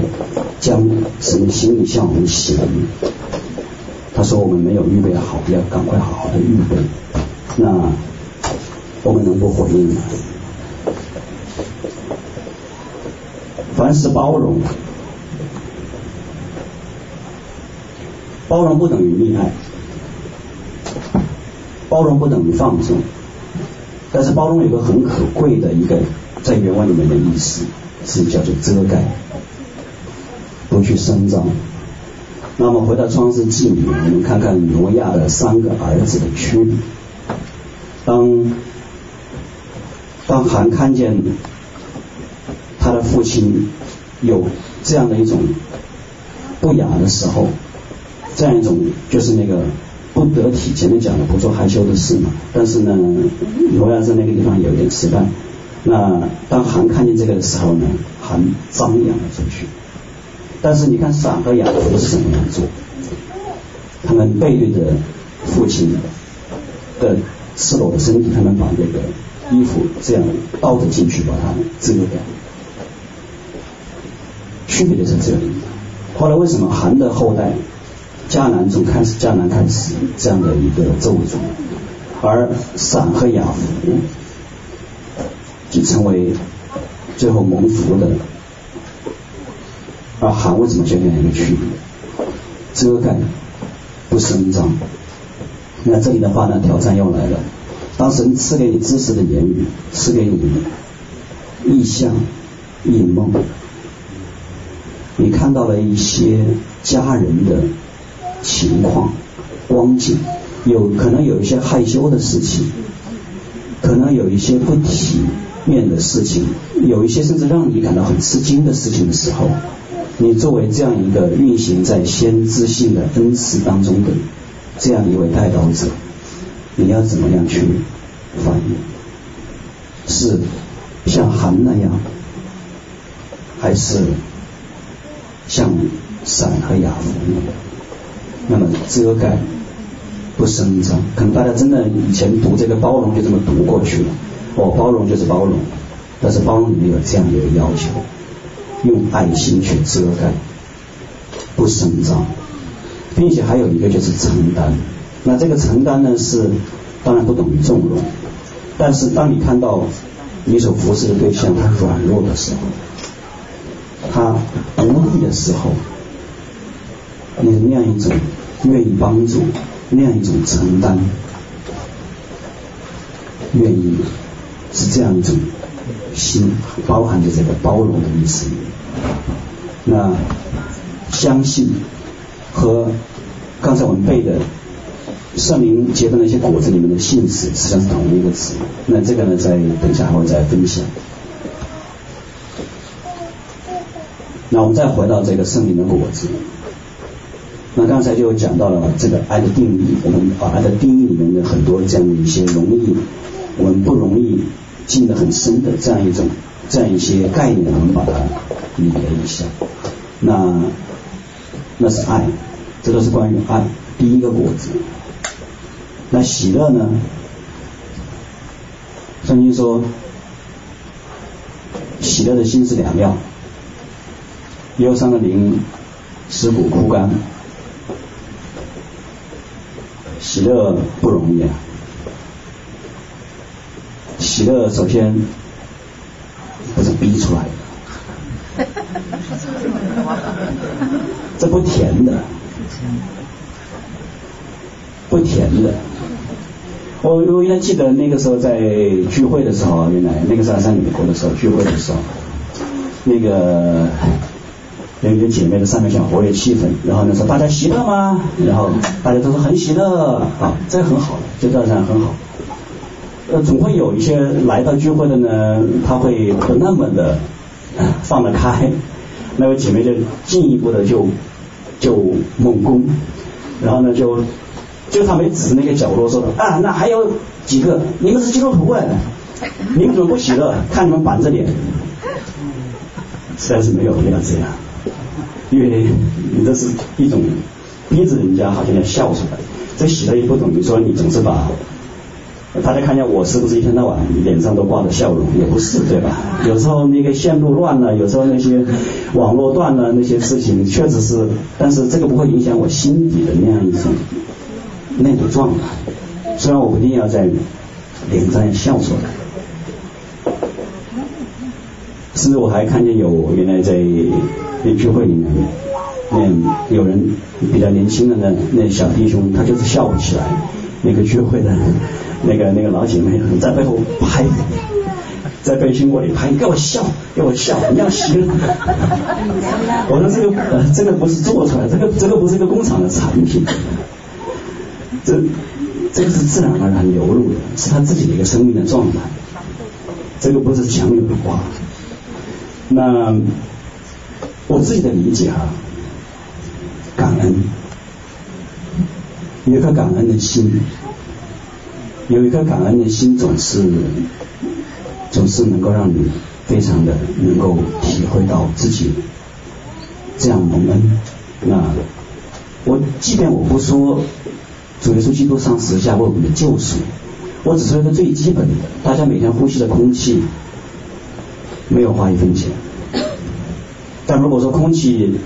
将神的心意向我们显明。他说我们没有预备好，要赶快好好的预备。那我们能不回应吗？凡事包容。包容不等于溺爱，包容不等于放纵，但是包容有个很可贵的一个在原文里面的意思，是叫做遮盖，不去声张。那么回到创世纪里面，我们看看挪亚的三个儿子的区别。当当含看见他的父亲有这样的一种不雅的时候，这样一种就是那个不得体，前面讲的不做害羞的事嘛。但是呢，罗亚在那个地方有一点失败。那当韩看见这个的时候呢，韩张扬了出去。但是你看闪和雅弗是怎么样做？他们背对着父亲的赤裸的身体，他们把那个衣服这样倒着进去，把它遮盖。区别就是这里。后来为什么韩的后代迦南从开始迦南开始这样的一个咒诅，而闪和雅弗就成为最后蒙福的，而韩为什么就这样一个区别？遮盖不声张。那这里的话呢，挑战又来了。当神赐给你知识的言语，赐给你异象、异梦。你看到了一些家人的情况、光景，有可能有一些害羞的事情，可能有一些不体面的事情，有一些甚至让你感到很吃惊的事情的时候，你作为这样一个运行在先知性的恩赐当中的这样一位代祷者，你要怎么样去反应？是像韩那样，还是？像闪和雅弗，那么遮盖不声张，可能大家真的以前读这个包容就这么读过去了。哦，包容就是包容，但是包容里面有这样一个要求，用爱心去遮盖，不声张，并且还有一个就是承担。那这个承担呢是当然不等于纵容，但是当你看到你所服侍的对象他软弱的时候。他无力的时候，你那样一种愿意帮助，那样一种承担，愿意是这样一种心，包含着这个包容的意思。那相信和刚才我们背的圣灵结的那些果子里面的信实，实际上是同一个词。那这个呢，在等一下还会再分享。那我们再回到这个圣灵的果子，那刚才就讲到了这个爱的定义，我们把爱的定义里面的很多这样的一些容易，我们不容易进得很深的这样一种这样一些概念，我们把它理了一下。那那是爱，这都是关于爱第一个果子。那喜乐呢？圣经说，喜乐的心是良药。忧伤的灵使骨枯干，喜乐不容易啊！喜乐首先不是逼出来的，这不甜的，不甜的。我我原来记得那个时候在聚会的时候，原来那个时候在美国的时候聚会的时候，那个。有一个姐妹在上面想活跃气氛，然后呢说大家喜乐吗？然后大家都说很喜乐啊，这很好，这个这样很好。呃，总会有一些来到聚会的呢，他会不那么的放得开。那位姐妹就进一步的就就猛攻，然后呢就就他没指那个角落说的啊，那还有几个，你们是基督徒哎，你们怎么不喜乐？看你们板着脸，实在是没有必要这样。因为你这是一种逼着人家好像要笑出来，这喜乐也不等于说你总是把大家看见我是不是一天到晚脸上都挂着笑容，也不是对吧？有时候那个线路乱了，有时候那些网络断了，那些事情确实是，但是这个不会影响我心底的那样一种那种状态。虽然我不一定要在脸上笑出来，甚至我还看见有原来在。那聚会里面，那有人比较年轻的那那小弟兄，他就是笑不起来。那个聚会的，那个那个老姐妹在背后拍，在背心窝里拍，给我笑，给我笑，你要行。我说这个呃，这个不是做出来，这个这个不是一个工厂的产品，这这个是自然而然流露的，是他自己的一个生命的状态。这个不是强扭的瓜，那。我自己的理解啊，感恩，有一颗感恩的心，有一颗感恩的心总是总是能够让你非常的能够体会到自己这样蒙恩。那我即便我不说主耶稣基督上十字架为我们的救赎，我只说一个最基本的，大家每天呼吸的空气没有花一分钱。但如果说空气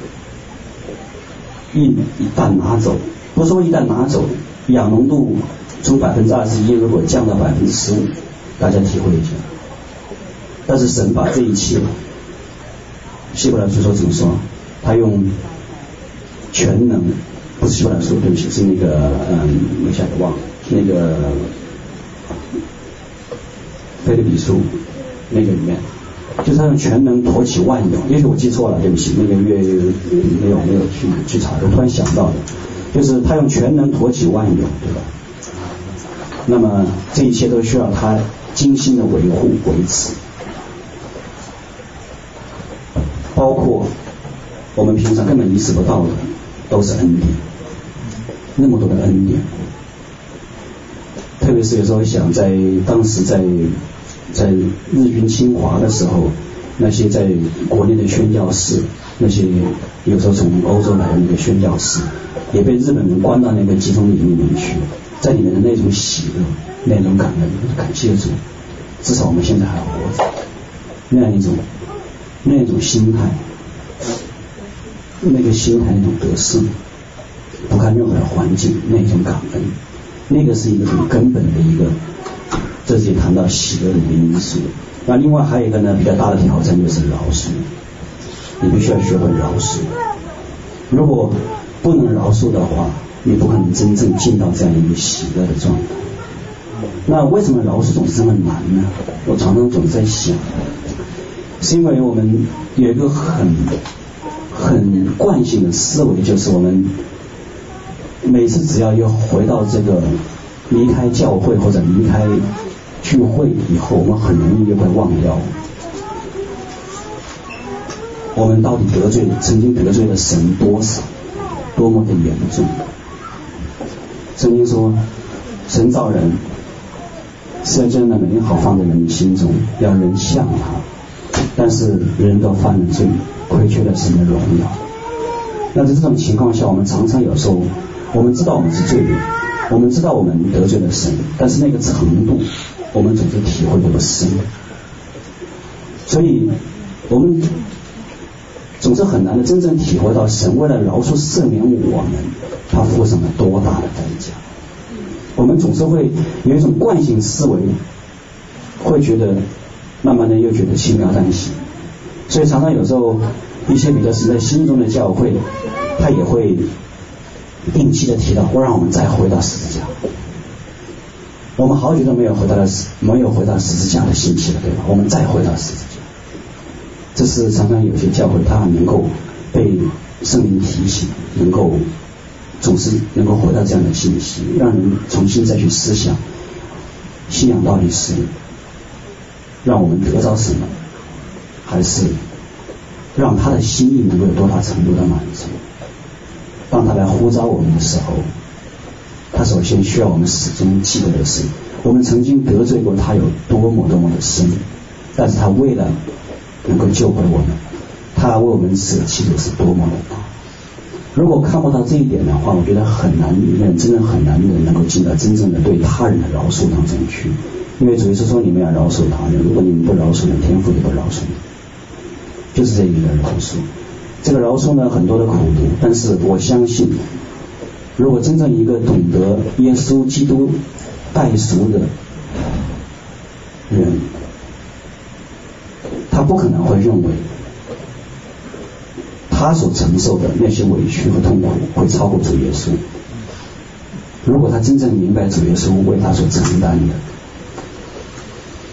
一一旦拿走，不说一旦拿走，氧浓度从百分之二十一如果降到百分之十五，大家体会一下。但是神把这一切，希伯来书说怎么说？他用全能，不是希伯来书，对不起，是那个嗯，我一下子忘了，那个菲利比书那个里面。就是他用全能托起万有，也许我记错了，对不起，那个月没有没有去去查，我突然想到的，就是他用全能托起万有，对吧？那么这一切都需要他精心的维护维持，包括我们平常根本意识不到的，都是恩典，那么多的恩典，特别是有时候想在当时在。在日军侵华的时候，那些在国内的宣教士，那些有时候从欧洲来的那个宣教士，也被日本人关到那个集中营里面去，在里面的那种喜乐、那种感恩、感谢主，至少我们现在还活着，那样一种、那种心态，那个心态那种得胜，不看任何的环境，那种感恩，那个是一个很根本的一个。这是谈到喜乐的一个因素。那另外还有一个呢，比较大的挑战就是饶恕。你必须要学会饶恕。如果不能饶恕的话，你不可能真正进到这样一个喜乐的状态。那为什么饶恕总是这么难呢？我常常总在想，是因为我们有一个很很惯性的思维，就是我们每次只要又回到这个离开教会或者离开。聚会以后，我们很容易就会忘掉，我们到底得罪曾经得罪了神多少，多么的严重。曾经说，神造人是要将那美好放在人的心中，要人像他，但是人都犯了罪，亏缺了神的荣耀。那在这种情况下，我们常常有时候，我们知道我们是罪人，我们知道我们得罪了神，但是那个程度。我们总是体会不深，所以我们总是很难的真正体会到神为了饶恕赦免我们，他付上了多大的代价。我们总是会有一种惯性思维，会觉得慢慢的又觉得轻描淡写，所以常常有时候一些比较实在心中的教会，他也会定期的提到，会让我们再回到十字架。我们好久都没有回到了没有回到十字架的信息了，对吧？我们再回到十字架，这是常常有些教会，它能够被圣灵提醒，能够总是能够回到这样的信息，让人重新再去思想信仰到底是让我们得到什么，还是让他的心意能够有多大程度的满足？当他来呼召我们的时候。他首先需要我们始终记得的是，我们曾经得罪过他有多么多么的深，但是他为了能够救回我们，他为我们舍弃的是多么的大。如果看不到这一点的话，我觉得很难，人真的很难的能够进到真正的对他人的饶恕当中去。因为主耶稣说，你们要饶恕他人，如果你们不饶恕人，天父也不饶恕你。就是这一个人饶恕。这个饶恕呢，很多的苦读，但是我相信。如果真正一个懂得耶稣基督代赎的人，他不可能会认为他所承受的那些委屈和痛苦会超过主耶稣。如果他真正明白主耶稣为他所承担的，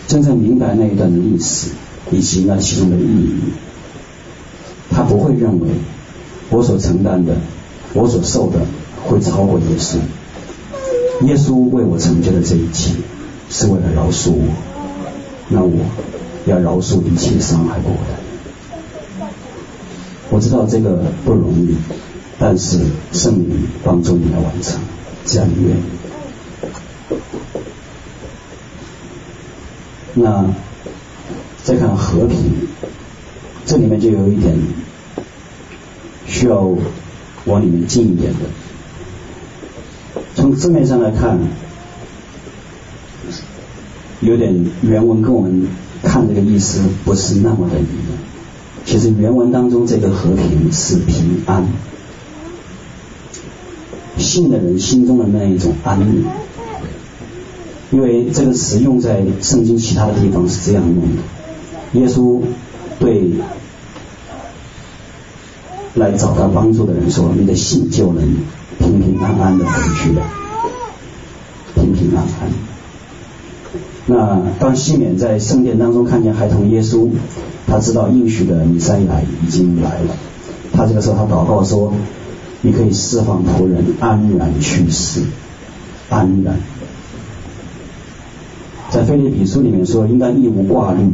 真正明白那一段的历史以及那其中的意义，他不会认为我所承担的，我所受的。会超过耶稣。耶稣为我成就的这一切，是为了饶恕我。那我要饶恕一切伤害过我的。我知道这个不容易，但是圣灵帮助你来完成这样的愿。那再看和平，这里面就有一点需要往里面进一点的。从字面上来看，有点原文跟我们看这个意思不是那么的一样。其实原文当中这个和平是平安，信的人心中的那一种安宁。因为这个词用在圣经其他的地方是这样用的，耶稣对来找他帮助的人说：“你的信就能，平平安安的回去了，平平安安。”那当西缅在圣殿当中看见孩童耶稣，他知道应许的弥赛亚已经来了，他这个时候他祷告说：“你可以释放仆人安然去世，安然。”在腓立比书里面说，应当一无挂虑，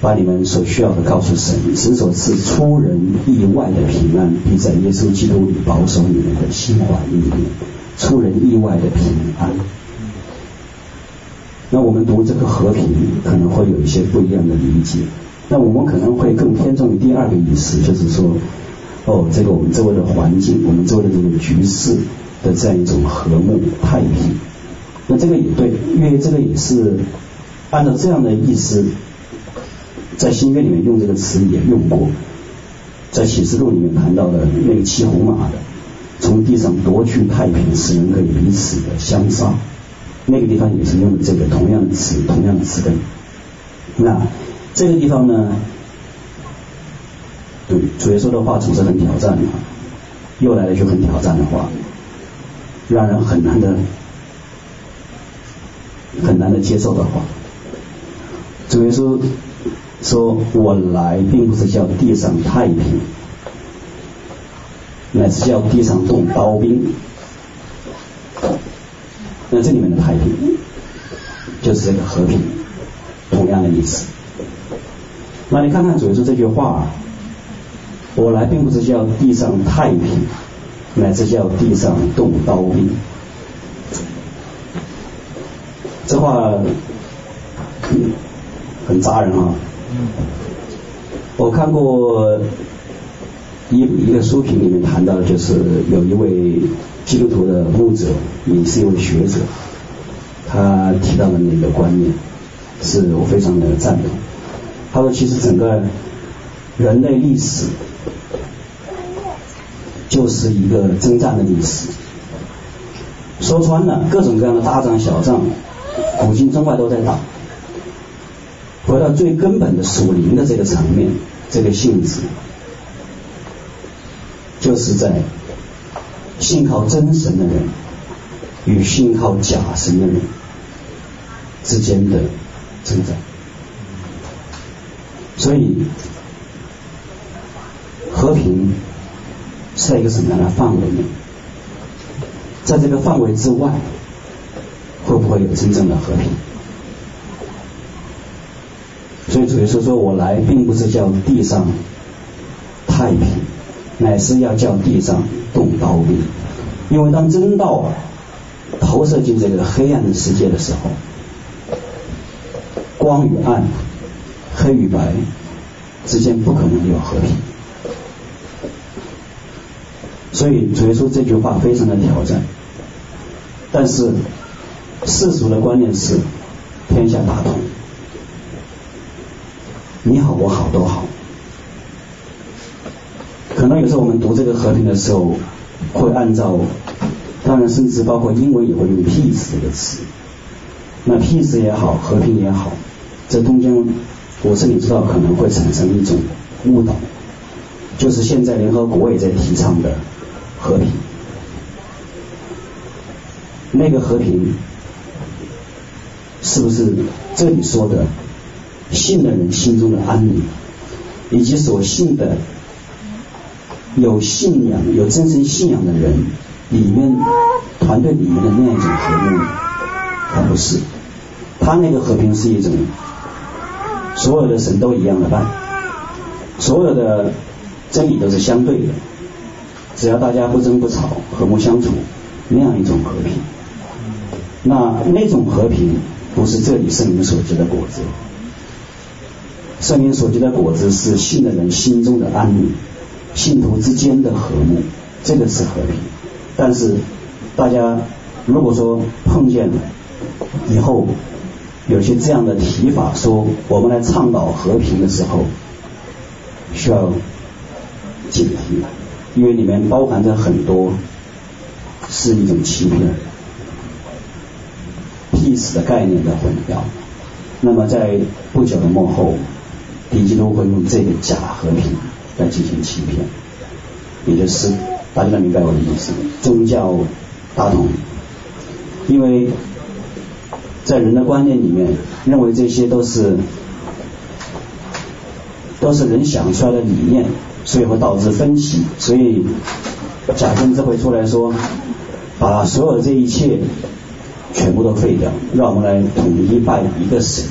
把你们所需要的告诉神，神所赐出人意外的平安，必在耶稣基督里保守你们的心怀意念，出人意外的平安。那我们读这个和平，可能会有一些不一样的理解。那我们可能会更偏重于第二个意思，就是说，哦，这个我们周围的环境，我们周围的这个局势的这样一种和睦太平。那这个也对，因为这个也是按照这样的意思，在新约里面用这个词也用过，在启示录里面谈到的那个骑红马的，从地上夺去太平，使人可以彼此的相杀，那个地方也是用的这个同样的词，同样的词根。那这个地方呢，对主耶稣的话总是很挑战的，又来了一句很挑战的话，让人很难的。很难的接受的话，主耶稣说：“我来并不是叫地上太平，乃是叫地上动刀兵。”那这里面的太平，就是这个和平，同样的意思。那你看看主耶稣这句话：“我来并不是叫地上太平，乃是叫地上动刀兵。”这话很扎人啊！我看过一一个书评里面谈到的，就是有一位基督徒的牧者，也是一位学者，他提到的那个观念，是我非常的赞同。他说，其实整个人类历史就是一个征战的历史，说穿了，各种各样的大仗小仗。古今中外都在打，回到最根本的属灵的这个层面，这个性质，就是在信靠真神的人与信靠假神的人之间的争战。所以，和平是在一个什么样的范围内？在这个范围之外。会不会有真正的和平？所以主耶稣说：“我来并不是叫地上太平，乃是要叫地上动刀兵。因为当真道投射进这个黑暗的世界的时候，光与暗、黑与白之间不可能有和平。所以主耶稣这句话非常的挑战，但是。”世俗的观念是天下大同，你好我好都好。可能有时候我们读这个和平的时候，会按照，当然甚至包括英文也会用 peace 这个词。那 peace 也好，和平也好，这中间我是你知道可能会产生一种误导，就是现在联合国也在提倡的和平，那个和平。是不是这里说的信的人心中的安宁，以及所信的有信仰、有真正信仰的人里面团队里面的那一种和睦？他不是，他那个和平是一种所有的神都一样的办，所有的真理都是相对的，只要大家不争不吵，和睦相处，那样一种和平。那那种和平不是这里圣灵所结的果子，圣灵所结的果子是信的人心中的安宁，信徒之间的和睦，这个是和平。但是大家如果说碰见了以后有些这样的提法，说我们来倡导和平的时候，需要警惕，因为里面包含着很多是一种欺骗。peace 的概念的混淆，那么在不久的末后，敌基督会用这个假和平来进行欺骗，也就是大家能明白我的意思，宗教大同，因为在人的观念里面，认为这些都是都是人想出来的理念，所以会导致分歧，所以假先知会出来说，把所有这一切。全部都废掉，让我们来统一拜一个神，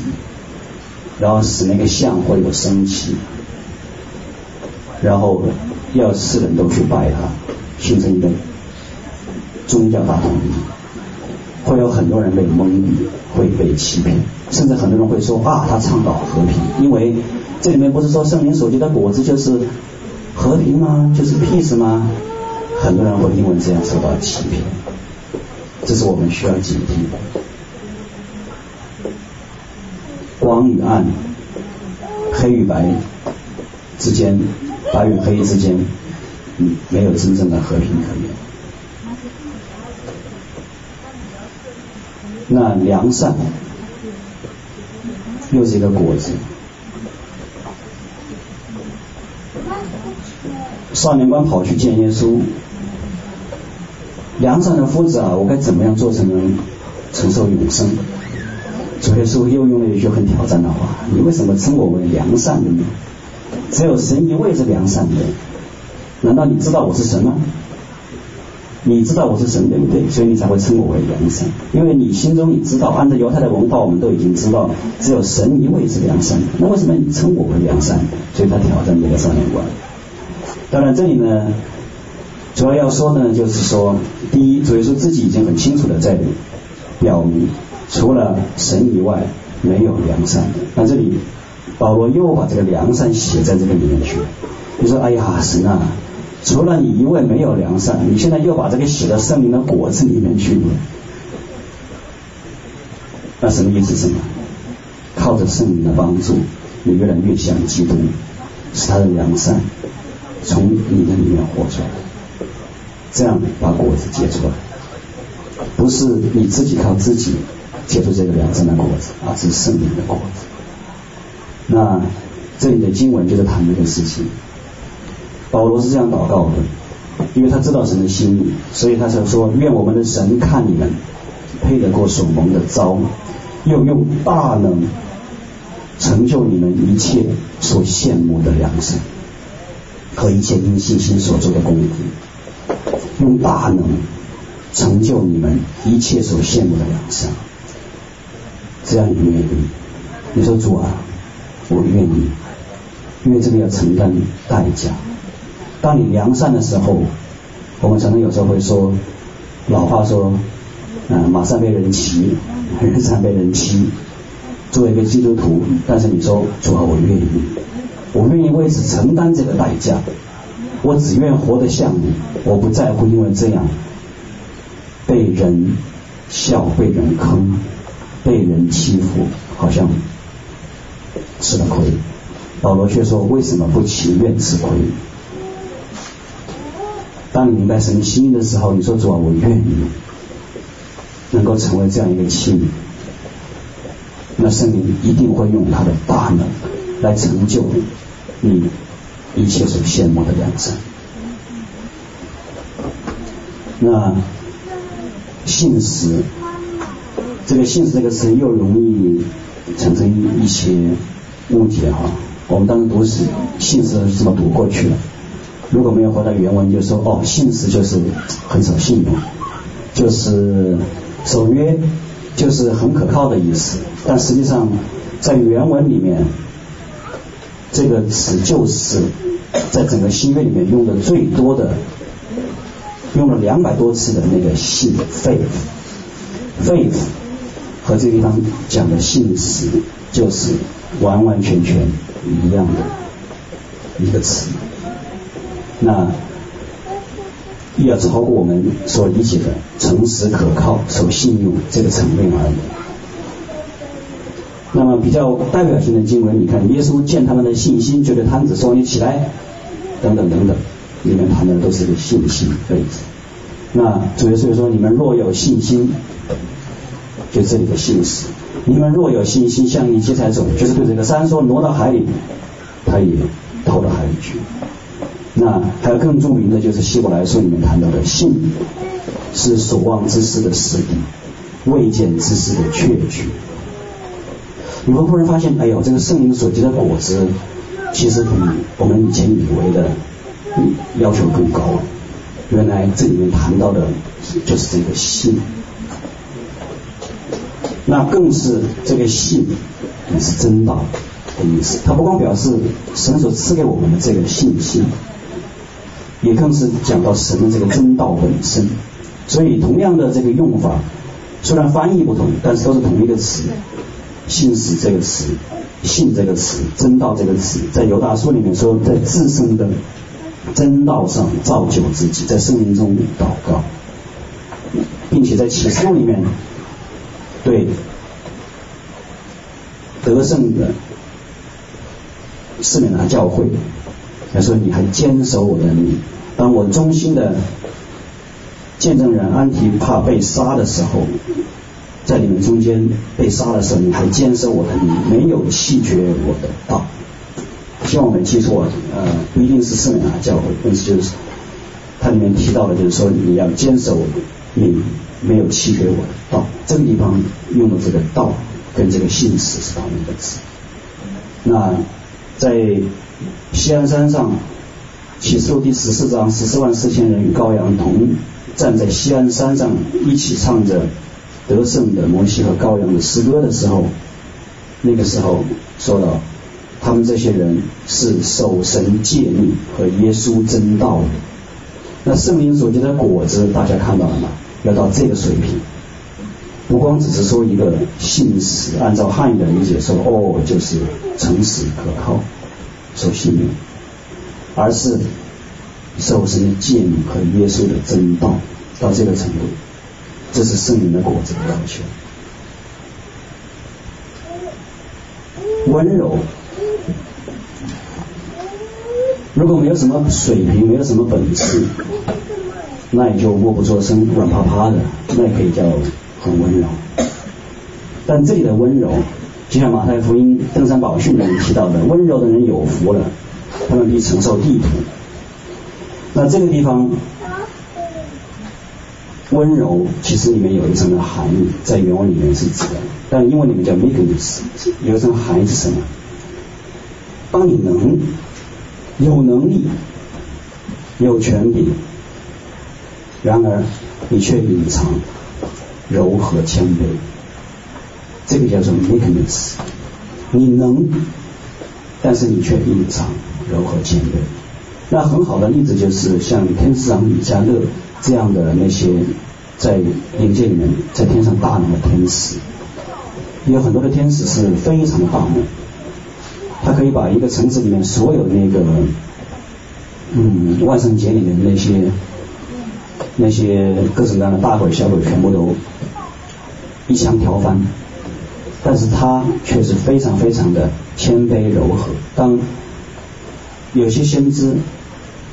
然后使那个像会有生气，然后要世人都去拜他，形成一个宗教大统一，会有很多人被蒙蔽，会被欺骗，甚至很多人会说啊，他倡导和平，因为这里面不是说圣灵所结的果子就是和平吗？就是 peace 吗？很多人会因为这样受到欺骗。这是我们需要警惕的。光与暗，黑与白之间，白与黑之间，嗯，没有真正的和平可言。那良善又是一个果子。少年官跑去见耶稣。良善的夫子啊，我该怎么样做才能承受永生？主耶稣又用了一句很挑战的话：你为什么称我为良善的呢？只有神一位是良善的。难道你知道我是神吗？你知道我是神对不对？所以你才会称我为良善。因为你心中你知道，按照犹太的文化，我们都已经知道，只有神一位是良善。那为什么你称我为良善？所以他挑战这个少年官。当然这里呢。主要要说呢，就是说，第一，主耶稣自己已经很清楚的在表明，除了神以外，没有良善。那这里保罗又把这个良善写在这个里面去。你说，哎呀，神啊，除了你一位没有良善，你现在又把这个写到圣灵的果子里面去。那什么意思什么？靠着圣灵的帮助，你越来越像基督，使他的良善从你的里面活出来。这样把果子结出来，不是你自己靠自己结出这个良善的果子，而是圣灵的果子。那这里的经文就是谈这个事情。保罗是这样祷告的，因为他知道神的心意，所以他才说：愿我们的神看你们配得过所蒙的召，又用大能成就你们一切所羡慕的良善和一切因信心所做的功夫。用大能成就你们一切所羡慕的良善，这样你愿意？你说主啊，我愿意，因为这个要承担代价。当你良善的时候，我们常常有时候会说，老话说，嗯，马上被人骑，人善被人欺。作为一个基督徒，但是你说主啊，我愿意，我愿意为此承担这个代价。我只愿活得像你，我不在乎因为这样被人笑、被人坑、被人欺负，好像吃了亏。保罗却说：“为什么不情愿吃亏？”当你明白神心意的时候，你说：“主啊，我愿意能够成为这样一个器皿。”那圣灵一定会用他的大能来成就你。一切所羡慕的良善，那信实，这个信实这个词又容易产生一些误解哈。我们当时读是信实是这么读过去了，如果没有回到原文，就说哦，信实就是很守信用，就是守约，就是很可靠的意思。但实际上在原文里面。这个词就是在整个新约里面用的最多的用了两百多次的那个信 faith，faith 和这个地方讲的信实就是完完全全一样的一个词。那要超过我们所理解的诚实可靠、守信用这个层面而已。那么比较代表性的经文，你看耶稣见他们的信心，就对瘫子说：“你起来。”等等等等，里面谈的都是个信心。对。那主耶稣说：“你们若有信心，就这里的信实。你们若有信心，像一芥菜种，就是对这个山说挪到海里，他也投到海里去。”那还有更著名的就是希伯来书里面谈到的信，是所望之事的实底，未见之事的确据。你会忽然发现，哎呦，这个圣灵所结的果子，其实比我们以前以为的要求更高。原来这里面谈到的就是这个信，那更是这个信也是真道的意思。它不光表示神所赐给我们的这个信心，也更是讲到神的这个真道本身。所以同样的这个用法，虽然翻译不同，但是都是同一个词。信实这个词，信这个词，真道这个词，在犹大书里面说，在自身的真道上造就自己，在圣灵中祷告，并且在启示录里面对得胜的士每拿教会来说，你还坚守我的名，当我忠心的见证人安提帕被杀的时候。在你们中间被杀的时候，你还坚守我的名，没有弃绝我的道。希望我没记错，呃，不一定是圣灵教会，但是就是它里面提到的，就是说你要坚守你没有弃给我的道。这个地方用的这个道跟这个信实是同一个字。那在西安山上，启示录第十四章，十四万四千人与羔羊同站在西安山上，一起唱着。得胜的摩西和羔羊的诗歌的时候，那个时候说到，他们这些人是守神诫命和耶稣真道的。那圣灵所结的果子，大家看到了吗？要到这个水平，不光只是说一个信实，按照汉语的理解说，哦，就是诚实可靠，守信用，而是受神的诫命和耶稣的真道，到这个程度。这是圣灵的果子的要求，温柔。如果没有什么水平，没有什么本事，那也就默不作声、软趴趴的，那也可以叫很温柔。但这里的温柔，就像马太福音登山宝训里面提到的，温柔的人有福了，他们必承受地土。那这个地方。温柔其实里面有一层的含义，在原文里面是指的，但英文里面叫 meekness，有一层含义是什么？当你能有能力、有权柄，然而你却隐藏柔和谦卑，这个叫做 meekness。你能，但是你却隐藏柔和谦卑。那很好的例子就是像天使长米迦勒。这样的那些在灵界里面，在天上大能的天使，有很多的天使是非常的大能，他可以把一个城市里面所有那个嗯万圣节里面的那些那些各种各样的大鬼小鬼全部都一枪挑翻，但是他却是非常非常的谦卑柔和。当有些先知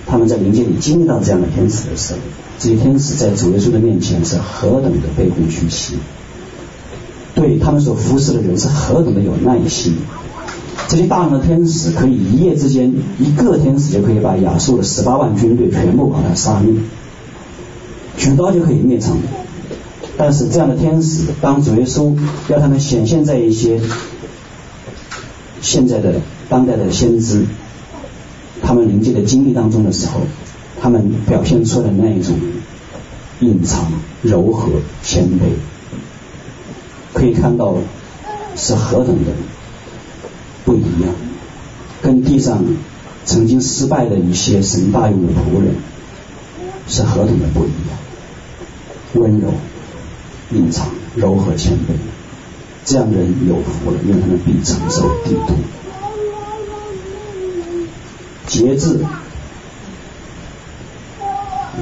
他们在灵界里经历到这样的天使的时候，这些天使在主耶稣的面前是何等的卑躬屈膝，对他们所服侍的人是何等的有耐心。这些大量的天使可以一夜之间，一个天使就可以把亚述的十八万军队全部把它杀灭，举刀就可以灭城。但是这样的天使，当主耶稣要他们显现在一些现在的当代的先知他们临界的经历当中的时候，他们表现出的那一种隐藏、柔和、谦卑，可以看到是何等的不一样，跟地上曾经失败的一些神大用的仆人是何等的不一样，温柔、隐藏、柔和、谦卑，这样的人有福了，因为他们必承受地土。节制，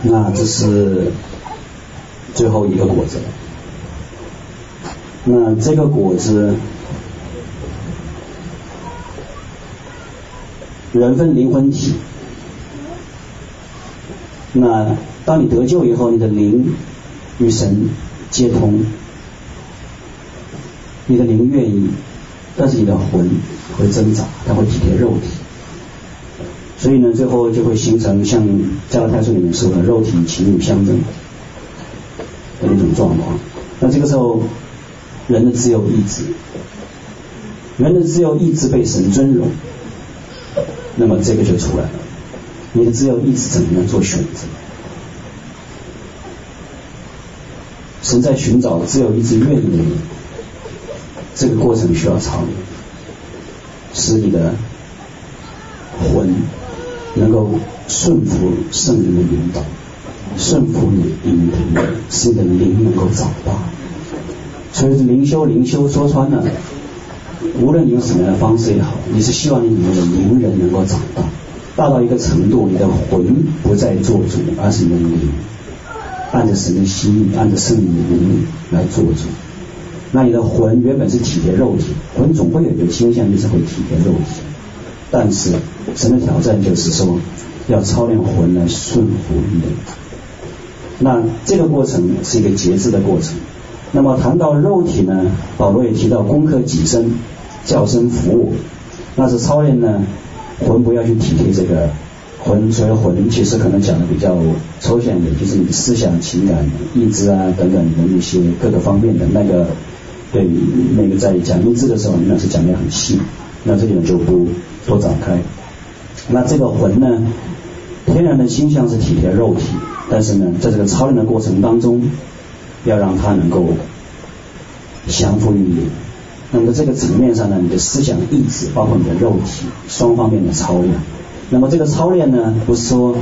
那这是最后一个果子了。那这个果子，人分灵魂体。那当你得救以后，你的灵与神接通，你的灵愿意，但是你的魂会挣扎，它会体贴肉体，所以呢，最后就会形成像加拉太书里面说的肉体情欲相争的一种状况。那这个时候，人的自由意志，人的自由意志被神尊荣，那么这个就出来了。你的自由意志怎么样做选择？神在寻找只有意志愿意的人，这个过程需要操练，使你的魂能够顺服圣灵的引导，顺服你引领，使你的灵能够长大。所以灵修，灵修说穿了，无论你用什么样的方式也好，你是希望你里面的灵人能够长大。大到一个程度，你的魂不再做主，而是你的灵，按着神的心意，按着圣灵的引领来做主。那你的魂原本是体贴肉体，魂总会有一个倾向，就是会体贴肉体。但是神的挑战就是说，要操练魂来顺服灵。那这个过程是一个节制的过程。那么谈到肉体呢，保罗也提到攻克己身，叫声服务，那是操练呢。魂不要去体贴这个魂，所谓魂其实可能讲的比较抽象一点，就是你的思想、情感、意志啊等等的一些各个方面的那个，对那个在讲意志的时候，那是讲的很细，那这里就不多展开。那这个魂呢，天然的倾向是体贴肉体，但是呢，在这个操练的过程当中，要让它能够降服于你。那么这个层面上呢，你的思想意志，包括你的肉体，双方面的操练。那么这个操练呢，不是说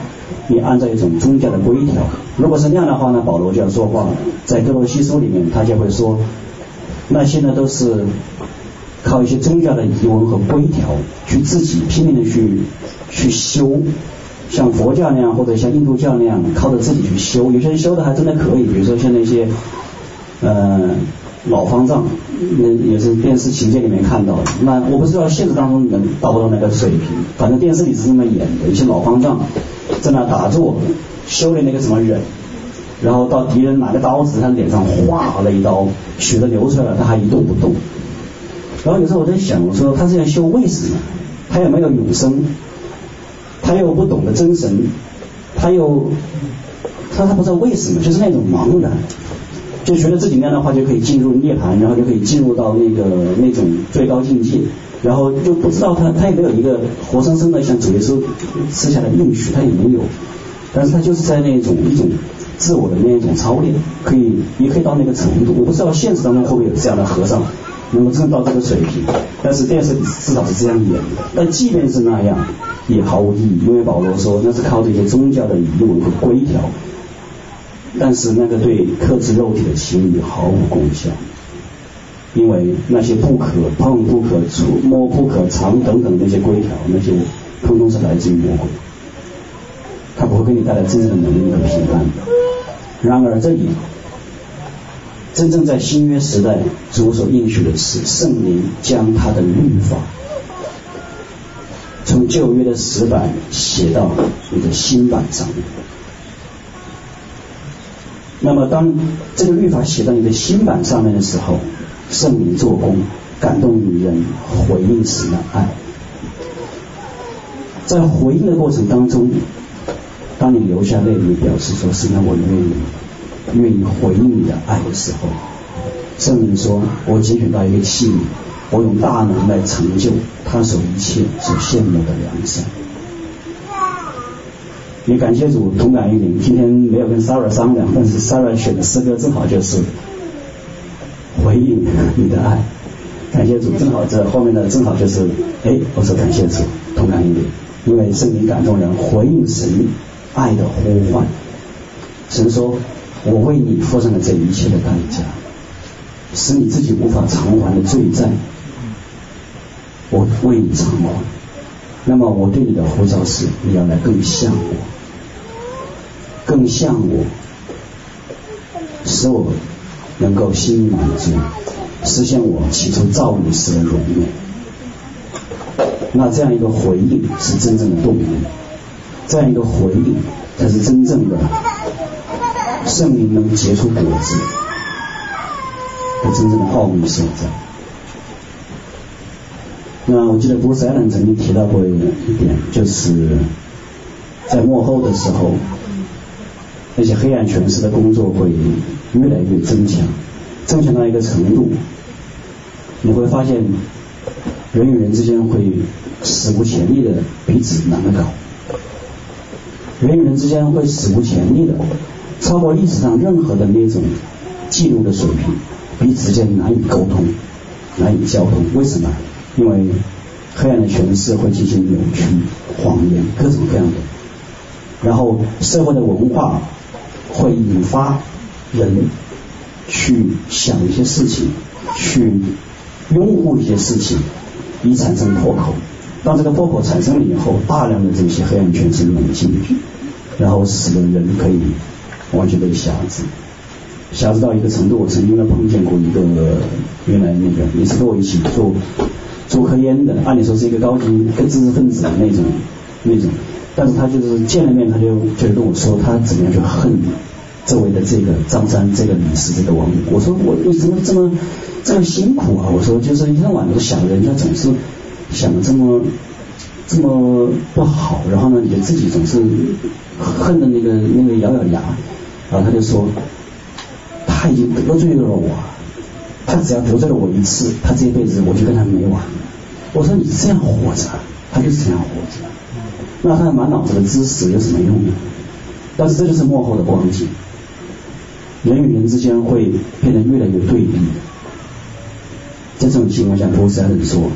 你按照一种宗教的规条。如果是那样的话呢，保罗就要说话了。在哥罗西书里面，他就会说，那些呢都是靠一些宗教的仪文和规条，去自己拼命的去去修，像佛教那样，或者像印度教那样，靠着自己去修。有些人修的还真的可以，比如说像那些，呃。老方丈，那也是电视情节里面看到的。那我不知道现实当中能达不到那个水平，反正电视里是这么演的。一些老方丈在那打坐，修炼那个什么忍，然后到敌人拿个刀子，他脸上划了一刀，血都流出来了，他还一动不动。然后有时候我在想，我说他这样修为什么？他又没有永生，他又不懂得真神，他又他他不知道为什么，就是那种茫然。就觉得自己那样的话就可以进入涅槃，然后就可以进入到那个那种最高境界，然后就不知道他他也没有一个活生生的像主耶稣赐下的应许，他也没有，但是他就是在那种一种自我的那一种操练，可以也可以到那个程度。我不知道现实当中会不会有这样的和尚能够真到这个水平，但是电视里至少是这样演的。但即便是那样，也毫无意义，因为保罗说那是靠这些宗教的仪文和规条。但是那个对克制肉体的情欲毫无功效，因为那些不可碰、不可触摸、不可尝等等那些规条，那些通通是来自于魔鬼，它不会给你带来真正的能力和平安。然而这里真正在新约时代主所应许的是圣灵将他的律法从旧约的石板写到你的新板上面。那么，当这个律法写到你的心板上面的时候，圣灵做工，感动女人回应神的爱。在回应的过程当中，当你流下泪，你表示说：“是那我愿意，愿意回应你的爱的时候，圣灵说：我拣选到一个器皿，我用大能来成就他所一切所羡慕的良善。”也感谢主同感于灵，今天没有跟 Sarah 商量，但是 Sarah 选的诗歌正好就是回应你的爱。感谢主，正好这后面的正好就是，哎，我说感谢主同感于灵，因为圣灵感动人回应神爱的呼唤，神说：“我为你付上了这一切的代价，使你自己无法偿还的罪债，我为你偿还。那么我对你的呼召是，你要来更像我，更像我，使我能够心满足，实现我起初造物时的荣耀。那这样一个回应是真正的动力，这样一个回应才是真正的。”圣灵能结出果子，是真正的奥秘所在。那我记得波斯艾伦曾经提到过一点，就是在幕后的时候，那些黑暗权势的工作会越来越增强，增强到一个程度，你会发现人与人之间会史无前例的彼此难搞，人与人之间会史无前例的。超过历史上任何的那种记录的水平，彼此间难以沟通，难以交通。为什么？因为黑暗的权势会进行扭曲、谎言，各种各样的。然后社会的文化会引发人去想一些事情，去拥护一些事情，以产生破口。当这个破口产生了以后，大量的这些黑暗权势涌进去，然后使得人可以。完全被辖制，辖制到一个程度。我曾经呢碰见过一个原来那个也是跟我一起做做科研的，按理说是一个高级知识分子的那种那种，但是他就是见了面他就就跟我说他怎么样就恨周围的这个张三这个李四这个王五。我说我为什么这么这么辛苦啊？我说就是一天晚上想人家总是想的这么。这么不好，然后呢，你自己总是恨的那个那个咬咬牙，然后他就说，他已经得罪了我，他只要得罪了我一次，他这一辈子我就跟他没完。我说你这样活着，他就是这样活着，那他满脑子的知识有什么用呢？但是这就是幕后的光景，人与人之间会变得越来越对立，在这种情况下，波斯人说。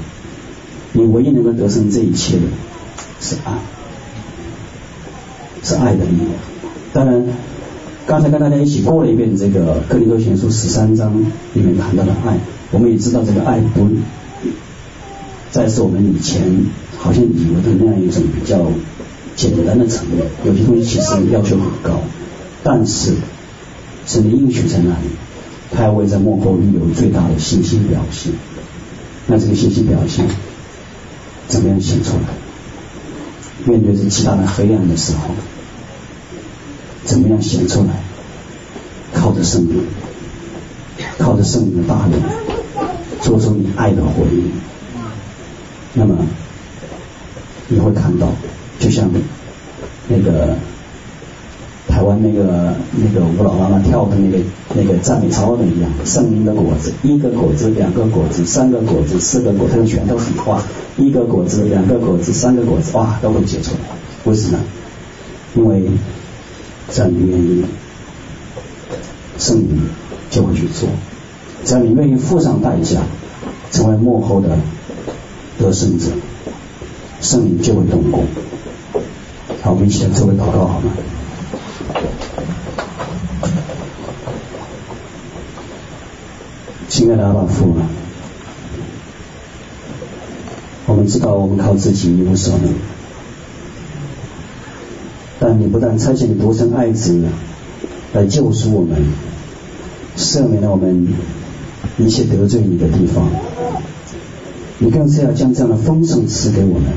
你唯一能够得胜这一切的是爱，是爱的力量。当然，刚才跟大家一起过了一遍这个《哥林多前书》十三章里面谈到的爱，我们也知道这个爱不再是我们以前好像以为的那样一种比较简单的层面，有些东西其实要求很高，但是神的应许在那里，他要为在幕后预留最大的信心表现。那这个信心表现。怎么样显出来？面对着极大的黑暗的时候，怎么样显出来？靠着圣灵，靠着圣灵的大能，做出你爱的回应。那么你会看到，就像那个。台湾那个那个吴老妈妈跳的那个那个赞美操的一样，圣灵的果子，一个果子，两个果子，三个果子，四个果子，全都很哇，一个果子，两个果子，三个果子，哇，都会结出来。为什么？因为只要你愿意，圣灵就会去做；只要你愿意付上代价，成为幕后的得胜者，圣灵就会动工。好，我们一起来做个祷告，好吗？亲爱的阿爸父啊，我们知道我们靠自己一无所能，但你不但差遣你独生爱子来救赎我们，赦免了我们一切得罪你的地方，你更是要将这样的丰盛赐给我们，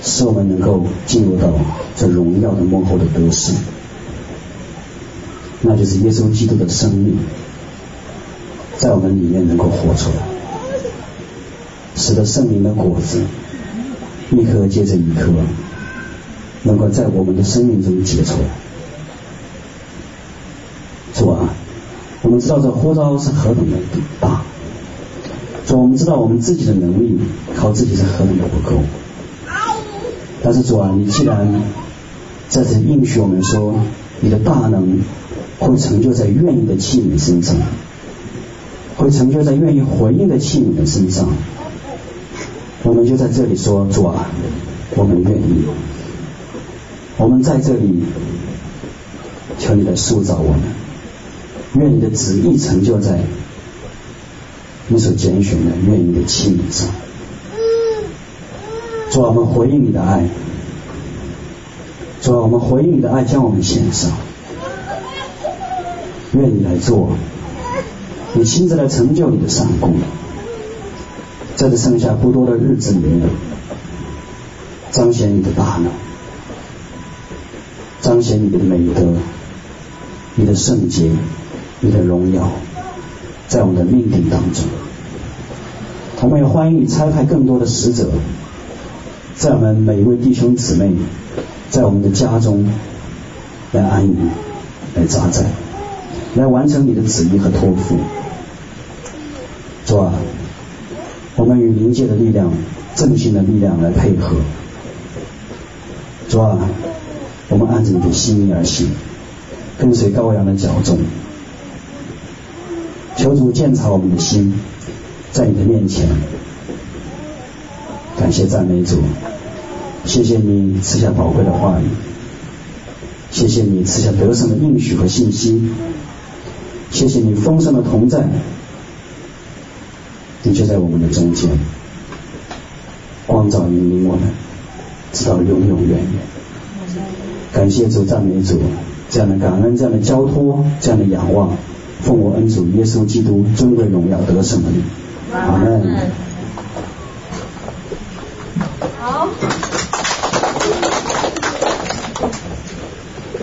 使我们能够进入到这荣耀的幕后的得胜，那就是耶稣基督的生命。在我们里面能够活出来，使得圣灵的果子一颗接着一颗，能够在我们的生命中结出来。主啊，我们知道这呼召是何等的大，说，我们知道我们自己的能力靠自己是何等的不够，但是主啊，你既然在这应许我们说，你的大能会成就在愿意的器皿身上。会成就在愿意回应的器皿的身上，我们就在这里说：主啊，我们愿意。我们在这里求你来塑造我们，愿你的旨意成就在你所拣选的愿意的器皿上。主啊，我们回应你的爱。主啊，我们回应你的爱，将我们献上。愿你来做，你亲自来成就你的善功。在这剩下不多的日子里面，彰显你的大能，彰显你的美德，你的圣洁，你的荣耀，在我们的命定当中。我们也欢迎你差派更多的使者，在我们每一位弟兄姊妹，在我们的家中来安营，来扎寨，来完成你的旨意和托付。主啊。我们与灵界的力量、正信的力量来配合，主啊，我们按着你的心意而行，跟随羔羊的脚踪，求主鉴察我们的心，在你的面前，感谢赞美主，谢谢你赐下宝贵的话语，谢谢你赐下得胜的应许和信息，谢谢你丰盛的同在。你就在我们的中间，光照引领我们，直到永永远远。感谢主，赞美主，这样的感恩，这样的交托，这样的仰望，奉我恩主耶稣基督尊贵荣耀得胜的名，阿门。好。